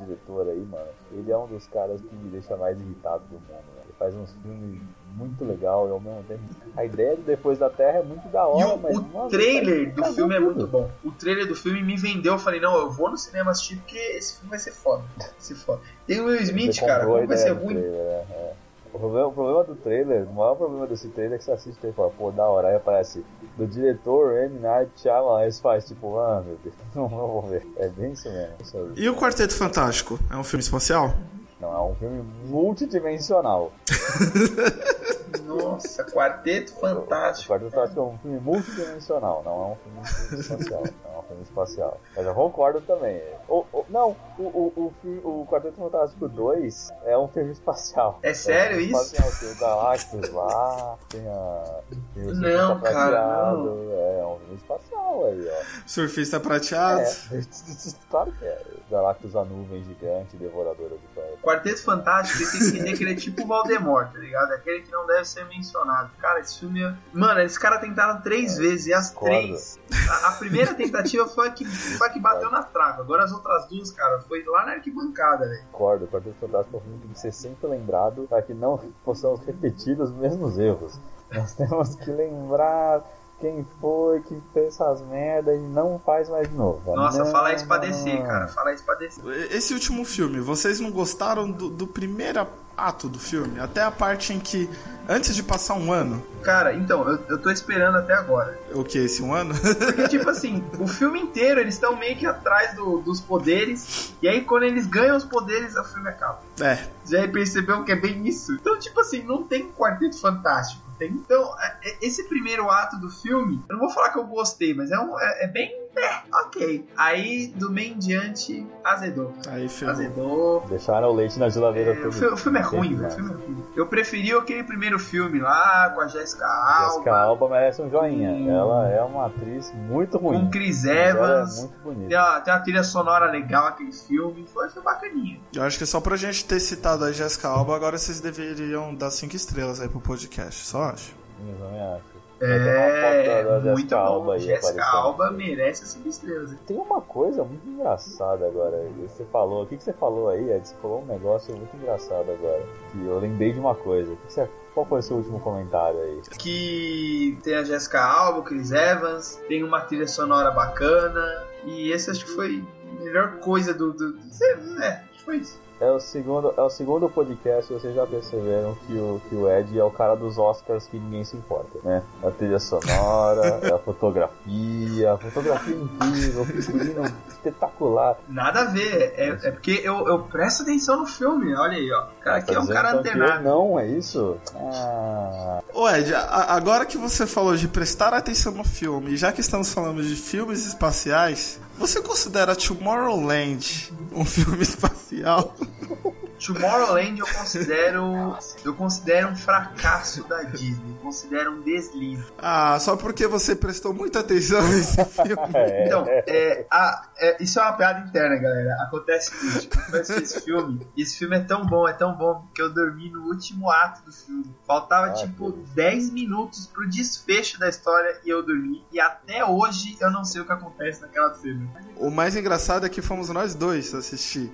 O diretor aí, mano. Ele é um dos caras que me deixa mais irritado do mundo, né? Ele faz uns filmes muito legal e ao mesmo tempo. A ideia do Depois da Terra é muito da E hora, o, mas. o mano, trailer tá- do filme é muito bom. O trailer do filme me vendeu. Eu falei, não, eu vou no cinema assistir porque esse filme vai ser foda. Vai ser foda. Tem o Will Smith, Você cara, como vai ser ruim? trailer, né? É. O problema, o problema do trailer, o maior problema desse trailer é que você assiste e fala, pô, da hora, aí aparece do diretor M. Night Shyamalan, aí você faz tipo, ah, meu Deus, não, não vou ver. É bem isso mesmo. E o Quarteto Fantástico? É um filme espacial? Não, é um filme multidimensional. Nossa, Quarteto O Fantástico. Quarteto Fantástico é um filme multidimensional, não é um filme espacial. É um filme espacial. Mas eu concordo também. O, o- não, o, o, o, o Quarteto Fantástico 2 é um filme espacial. É sério um filme isso? Espacial, tem o Galactus lá, tem a. Tem o Não, Surfista cara, Prateado, É um filme espacial aí, ó. Surfista prateado. É, claro que é. Galactus, a nuvem gigante, devoradora de planetas. Quarteto Fantástico, tem que entender que ele é tipo o Voldemort, tá ligado? É Aquele que não deve ser mencionado. Cara, esse filme. é- Mano, esse cara tentaram três vezes e as três. A, a primeira tentativa foi a, que, foi a que bateu na trava. Agora as outras duas, cara, foi lá na arquibancada, velho. Concordo, o Quarteto Fantástico é um filme que tem que ser sempre lembrado para que não possamos repetir os mesmos erros. Nós temos que lembrar quem foi que fez essas merdas e não faz mais de novo. Nossa, Não, fala isso pra descer, cara. Fala isso pra descer. Esse último filme, vocês não gostaram do, do primeiro ato do filme? Até a parte em que, antes de passar um ano, Cara, então, eu, eu tô esperando até agora. o que, esse um ano? Porque, tipo assim, o filme inteiro eles estão meio que atrás do- dos poderes. E aí, quando eles ganham os poderes, o filme acaba. é, Já percebeu que é bem isso? Então, tipo assim, não tem quarteto fantástico. Tem? Então, é- é- esse primeiro ato do filme, eu não vou falar que eu gostei, mas é, um, é, é bem. É, ok. Aí, do meio em diante, azedou. aí ferrou. Azedou. Deixaram o leite na geladeira É, todo o, o filme é ruim, velho. O filme é ruim. Eu preferi aquele primeiro filme lá, com a Jessica Alba, Jessica Alba merece um joinha. Ela é uma atriz muito ruim. com Chris é Evans. muito bonita. Tem uma, tem uma trilha sonora legal aquele filme. Foi, foi bacaninha. Eu acho que só pra gente ter citado a Jessica Alba, agora vocês deveriam dar cinco estrelas aí pro podcast, só acho. Eu também acho. É, uma muito bom. Alba Jessica aparecendo. Alba merece cinco estrelas. Tem uma coisa muito engraçada agora. Você falou, o que, que você falou aí, Ed? Você falou um negócio muito engraçado agora. Que eu lembrei de uma coisa. O que que você- qual foi o seu último comentário aí? Que tem a Jessica Alba, o Chris Evans, tem uma trilha sonora bacana. E esse acho que foi a melhor coisa do. do, do é, acho que foi isso. É o segundo, é o segundo podcast, vocês já perceberam que o, que o Ed é o cara dos Oscars que ninguém se importa, né? A trilha sonora, a fotografia, a fotografia incrível, o figurino espetacular. Nada a ver, é, é porque eu, eu presto atenção no filme, olha aí, ó. O cara aqui é um cara antenado. Não, é isso? Ah, Ô Ed, a- agora que você falou de prestar atenção no filme, já que estamos falando de filmes espaciais, você considera Tomorrowland um filme espacial? Tomorrowland eu considero. Eu considero um fracasso da Disney. Considero um deslize. Ah, só porque você prestou muita atenção nesse filme. é, Então, é, a- é, isso é uma piada interna, galera. Acontece o seguinte, quando eu assisti esse filme, esse filme é tão bom, é tão bom, que eu dormi no último ato do filme. Faltava, Ah, tipo, Deus. 10 minutos pro desfecho da história e eu dormi. E até hoje eu não sei o que acontece naquela cena. O mais engraçado é que fomos nós dois assistir.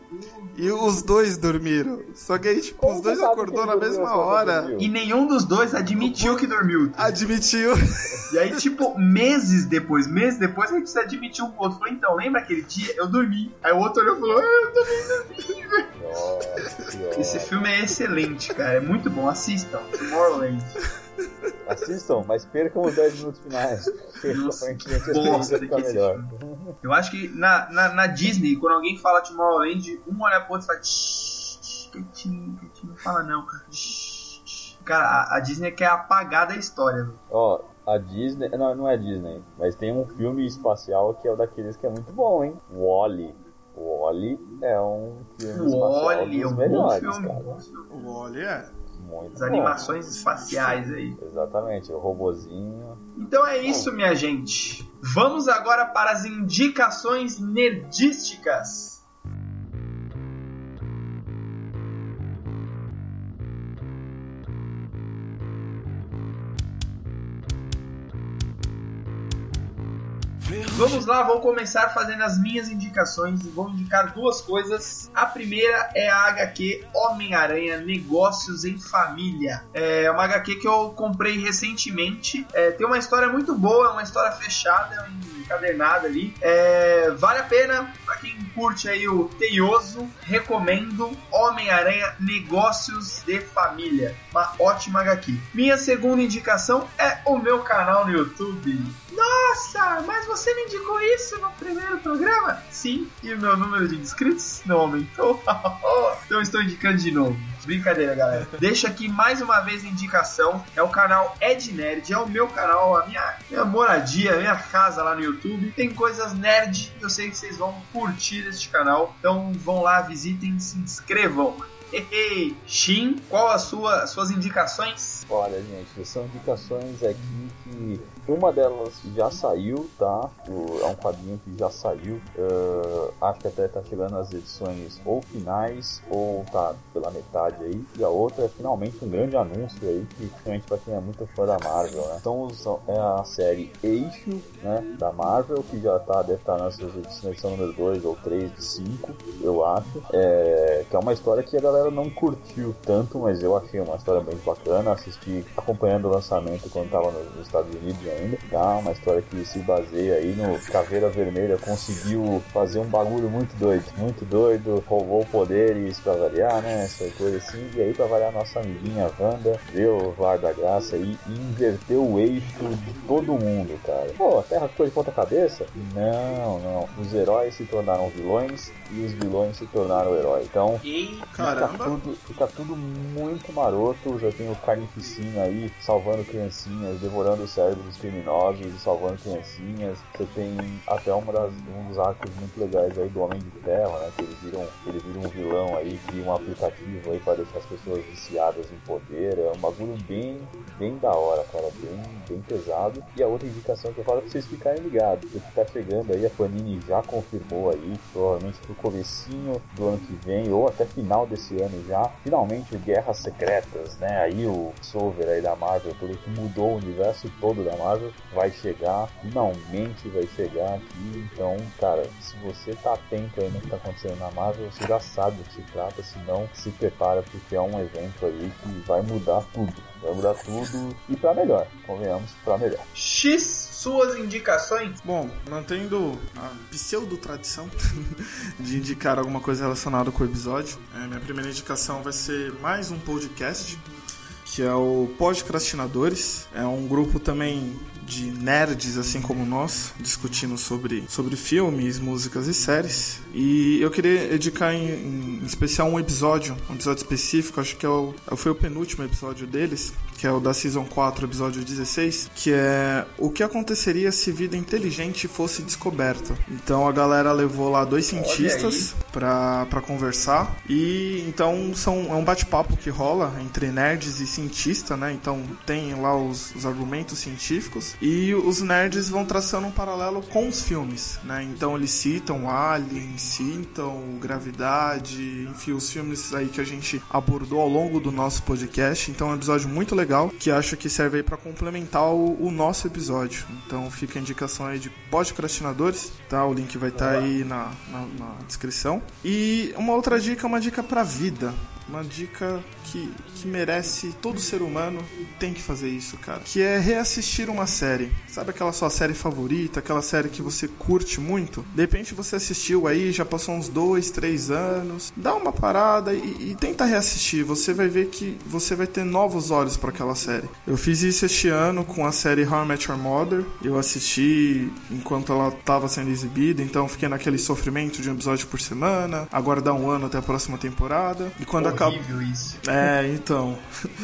E os dois dormiram. Só que aí, tipo, Como os dois acordou na mesma hora. E nenhum dos dois admitiu que dormiu. Admitiu. E aí, tipo, meses depois, meses depois, a gente se admitiu um pro outro. Falou, então, lembra aquele dia? Eu dormi. Aí o outro olhou e falou, ah, eu também dormi. velho." Nossa, que Esse filme é excelente, cara. É muito bom. Assistam. Tomorrowland. Assistam, mas percam os 10 minutos finais. Nossa, bosta que melhor. Eu acho que na, na, na Disney, quando alguém fala Tomorrowland, um olha pro outro e fala, "Shh, shh, quietinho, quietinho, não fala não, cara. Shh, shh." Cara, a, Disney quer apagar da história. Ó, a Disney. Não, não é Disney, mas tem um filme espacial que é o daqueles que é muito bom, hein? Wally. Wally é um filme espacial é dos um bom melhores, filme. cara. bom filme. Olha. Muito As bom. animações espaciais aí. Exatamente, o robozinho. Então é isso, minha gente. Vamos agora para as indicações nerdísticas. Vamos lá, vou começar fazendo as minhas indicações e vou indicar duas coisas. A primeira é a HQ Homem-Aranha Negócios em Família. É uma HQ que eu comprei recentemente. É, tem uma história muito boa, é uma história fechada, é um encadernada ali. É, vale a pena, pra quem curte aí o Teioso, recomendo Homem-Aranha Negócios de Família. Uma ótima HQ. Minha segunda indicação é o meu canal no YouTube. Nossa, mas você me indicou isso no primeiro programa? Sim, e o meu número de inscritos não aumentou. então estou indicando de novo. Brincadeira, galera. Deixa aqui mais uma vez a indicação. É o canal Ed Nerd. É o meu canal, a minha, minha moradia, a minha casa lá no YouTube. Tem coisas nerd. Eu sei que vocês vão curtir este canal. Então vão lá, visitem, se inscrevam. Hehe. Shin, qual sua, as suas indicações? Olha, gente, são indicações aqui que uma delas já saiu, tá? O- É um quadrinho que já saiu. Ah, acho que até tá chegando nas edições ou finais ou tá pela metade aí. E a outra é finalmente um grande anúncio aí, que principalmente pra quem é muito fã da Marvel, né? Então são- é a série Eixo, né? Da Marvel, que já tá, deve estar nas suas edições, edição número 2 ou 3 de 5, eu acho. É, que é uma história que a galera não curtiu tanto, mas eu achei uma história bem bacana. Assisti acompanhando o lançamento quando tava no- nos Estados Unidos ainda. Tá? Uma história que se baseia aí no Caveira Vermelha conseguiu fazer um bagulho muito doido, muito doido, roubou poderes pra variar, né? Essa coisa assim. E aí, pra variar, nossa amiguinha Wanda deu o VAR da graça aí e inverteu o eixo de todo mundo, cara. Pô, a Terra ficou de ponta cabeça? Não, não. Os heróis se tornaram vilões e os vilões se tornaram heróis. Então, E Fica tudo, fica tudo muito maroto. Já tem o Carnificina aí salvando criancinhas, devorando os criminosos e salvando criancinhas. Você tem até uma das, um dos arcos muito legais aí do Homem de Ferro, né? Que ele vira um, ele vira um vilão aí, cria um aplicativo aí para deixar as pessoas viciadas em poder. É um bagulho bem, bem da hora, cara. Bem, bem pesado. E a outra indicação que eu falo é pra vocês ficarem ligados. Porque tá chegando aí, a Panini já confirmou aí, provavelmente pro comecinho do ano que vem, ou até final desse ano já, finalmente o Guerras Secretas, né? Aí o Solver aí da Marvel, tudo que mudou o universo todo da Marvel, vai chegar, finalmente vai chegar aqui. Então, cara, se você tá atento aí no que tá acontecendo na Marvel, você já sabe do que se trata, se não, se prepara, porque é um evento aí que vai mudar tudo. Vai mudar tudo e pra melhor, convenhamos, pra melhor. X, suas indicações? Bom, mantendo a pseudo-tradição de indicar alguma coisa relacionada com o episódio, é, minha primeira indicação vai ser mais um podcast, que é o Podcrastinadores. É um grupo também de nerds, assim como nós, discutindo sobre, sobre filmes, músicas e séries. E eu queria indicar em, em especial um episódio, um episódio específico, acho que é o, foi o penúltimo episódio deles, que é o da Season 4, episódio 16, que é o que aconteceria se vida inteligente fosse descoberta. Então a galera levou lá dois cientistas pra conversar. E então são, é um bate-papo que rola entre nerds e cientista, né? Então tem lá os, os argumentos científicos e os nerds vão traçando um paralelo com os filmes, né? Então eles citam Alien, citam Gravidade, enfim, os filmes aí que a gente abordou ao longo do nosso podcast. Então é um episódio muito legal que acho que serve aí para complementar o, o nosso episódio. Então fica a indicação aí de podcrastinadores, tá? O link vai estar aí na, na, na descrição. E uma outra dica, uma dica pra vida. Uma dica que, que merece todo ser humano tem que fazer isso, cara. Que é reassistir uma série. Sabe aquela sua série favorita, aquela série que você curte muito? De repente você assistiu aí, já passou uns dois, três anos. Dá uma parada e, e tenta reassistir. Você vai ver que você vai ter novos olhos para aquela série. Eu fiz isso este ano com a série How I Met Your Mother. Eu assisti enquanto ela estava sendo exibida, então fiquei naquele sofrimento de um episódio por semana. Dá um ano até a próxima temporada. E quando acaba Horrível isso. é, então.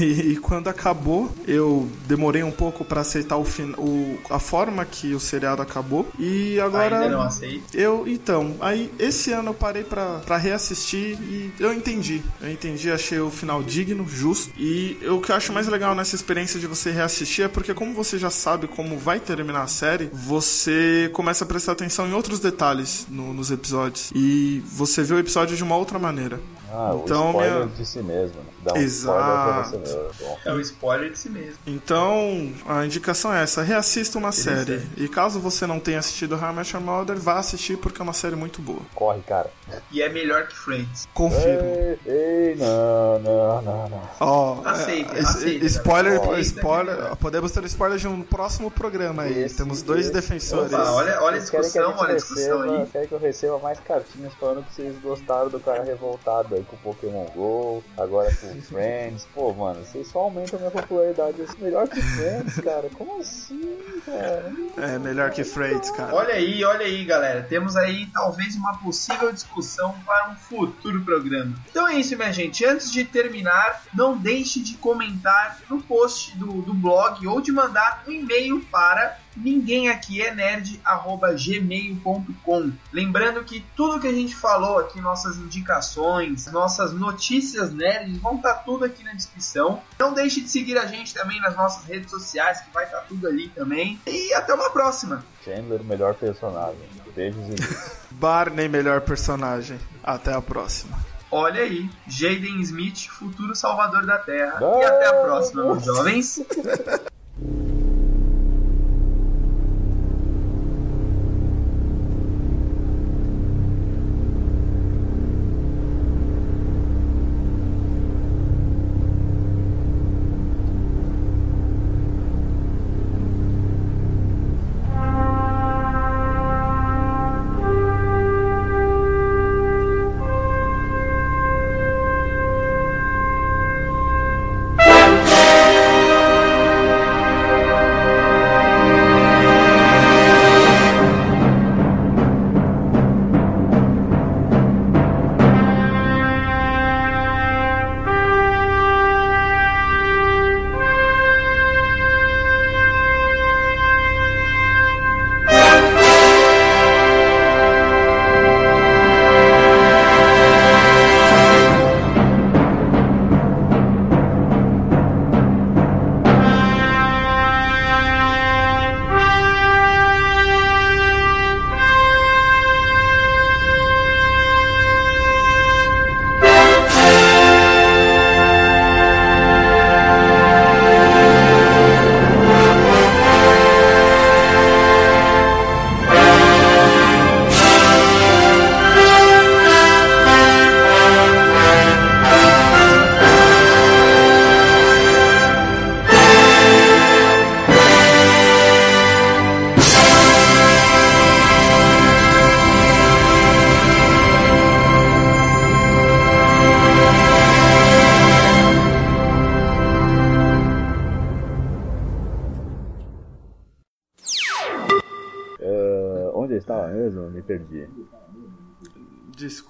E, e quando acabou, eu demorei um pouco pra aceitar o, fin- o a forma que o seriado acabou. E agora Ainda não aceito. eu, então, aí esse ano eu parei pra, pra reassistir e eu entendi. Eu entendi, achei o final digno, justo. E eu- o que eu acho mais legal nessa experiência de você reassistir é porque, como você já sabe como vai terminar a série, você começa a prestar atenção em outros detalhes no- nos episódios. E você vê o episódio de uma outra maneira. Ah, Então, o spoiler minha- de si mesmo, né? Dá um Exato. spoiler pra você mesmo. Bom. É o spoiler de si mesmo. Então, a indicação é essa: reassista uma série. E caso você não tenha assistido How I Met Your Mother, vá assistir porque é uma série muito boa. Corre, cara. E é melhor que Friends. Confirmo. Ei, ei, não, não, não, não. Ó, Aceita, é, es- aceita. spoiler, Aceita. spoiler, podemos ter spoiler de um próximo programa aí. Esse- Temos dois esse- defensores. Opa, olha, olha a discussão, olha a discussão receba- aí. Querem que eu receba mais cartinhas falando que vocês gostaram do cara revoltado aí com o Pokémon GO, agora com Friends. Pô, mano, vocês só aumentam a minha popularidade. É melhor que Friends, cara. Como assim, cara? É melhor que Freights, cara. Olha aí, olha aí, galera. Temos aí talvez uma possível discussão para um futuro programa. Então é isso, minha gente. Antes de terminar, não deixe de comentar no post do, do blog ou de mandar um e-mail para ninguém aqui é nerd@gmail.com. Lembrando que tudo que a gente falou aqui, nossas indicações, nossas notícias nerds, vão estar tudo aqui na descrição. Não deixe de seguir a gente também nas nossas redes sociais, que vai estar tudo ali também. E até uma próxima. Chandler, melhor personagem. Beijos e. Barney, melhor personagem. Até a próxima. Olha aí, Jaden Smith, futuro salvador da Terra. E até a próxima, meus jovens.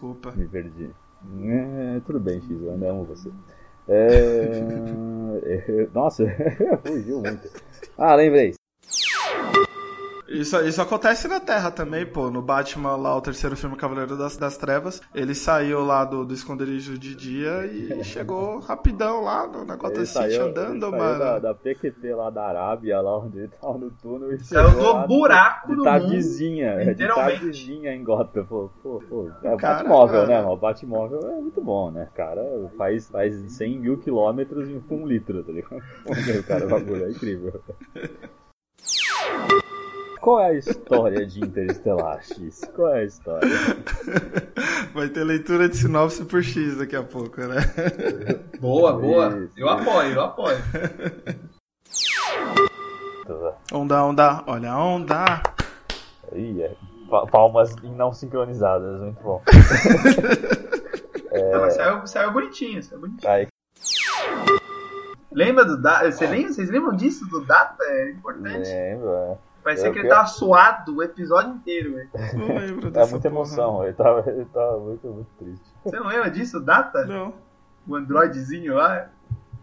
Desculpa. Me perdi. É, tudo bem, X, eu ainda amo você. É, é, Nossa, fugiu muito. Ah, lembrei. Isso, isso acontece na Terra também, pô. No Batman lá, o terceiro filme Cavaleiro das, das Trevas, ele saiu lá do, do esconderijo de dia e chegou rapidão lá no negócio Ele da City saiu, andando, ele mano. saiu da, da PQP lá da Arábia, lá onde ele tava no túnel. E Saiu lá buraco de do tardezinha, mundo, de literalmente. tardezinha em Gotham. Pô, pô, pô. É o Cara, Batmóvel, né? O Batmóvel é muito bom, né? O cara faz, faz 100 mil quilômetros em um litro, tá ligado? O cara, o bagulho é incrível. Qual é a história de Interestelar, X? Qual é a história? Vai ter leitura de sinopse por X daqui a pouco, né? Boa, boa. Eu apoio, eu apoio. Onda, onda, olha a onda. Ih, é. Pa- Palmas não sincronizadas, muito bom. Não, mas saiu, saiu bonitinho, saiu bonitinho. Aí, Lembra do Data? Você lembra? Vocês lembram disso do Data? É importante. lembro, é. Parecia Eu- que ele eu- tava suado o episódio inteiro, velho. Não lembro É dessa muita porra. emoção, ele tava, ele tava muito, muito triste. Você não lembra disso, o Data? Não. O androidezinho lá?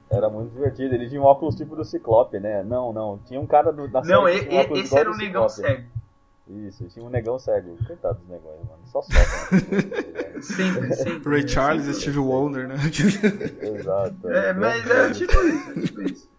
Era muito divertido, ele tinha um óculos tipo do Ciclope, né? Não, não, tinha um cara do, da Não, série e- um e- esse era o do negão Ciclope. cego. Isso, tinha um negão cego. Coitado dos negões, mano. Só sofrem. Sempre, sempre. Ray Charles, Steve Wonder, né? Exato. É, mas é tipo isso, é tipo isso.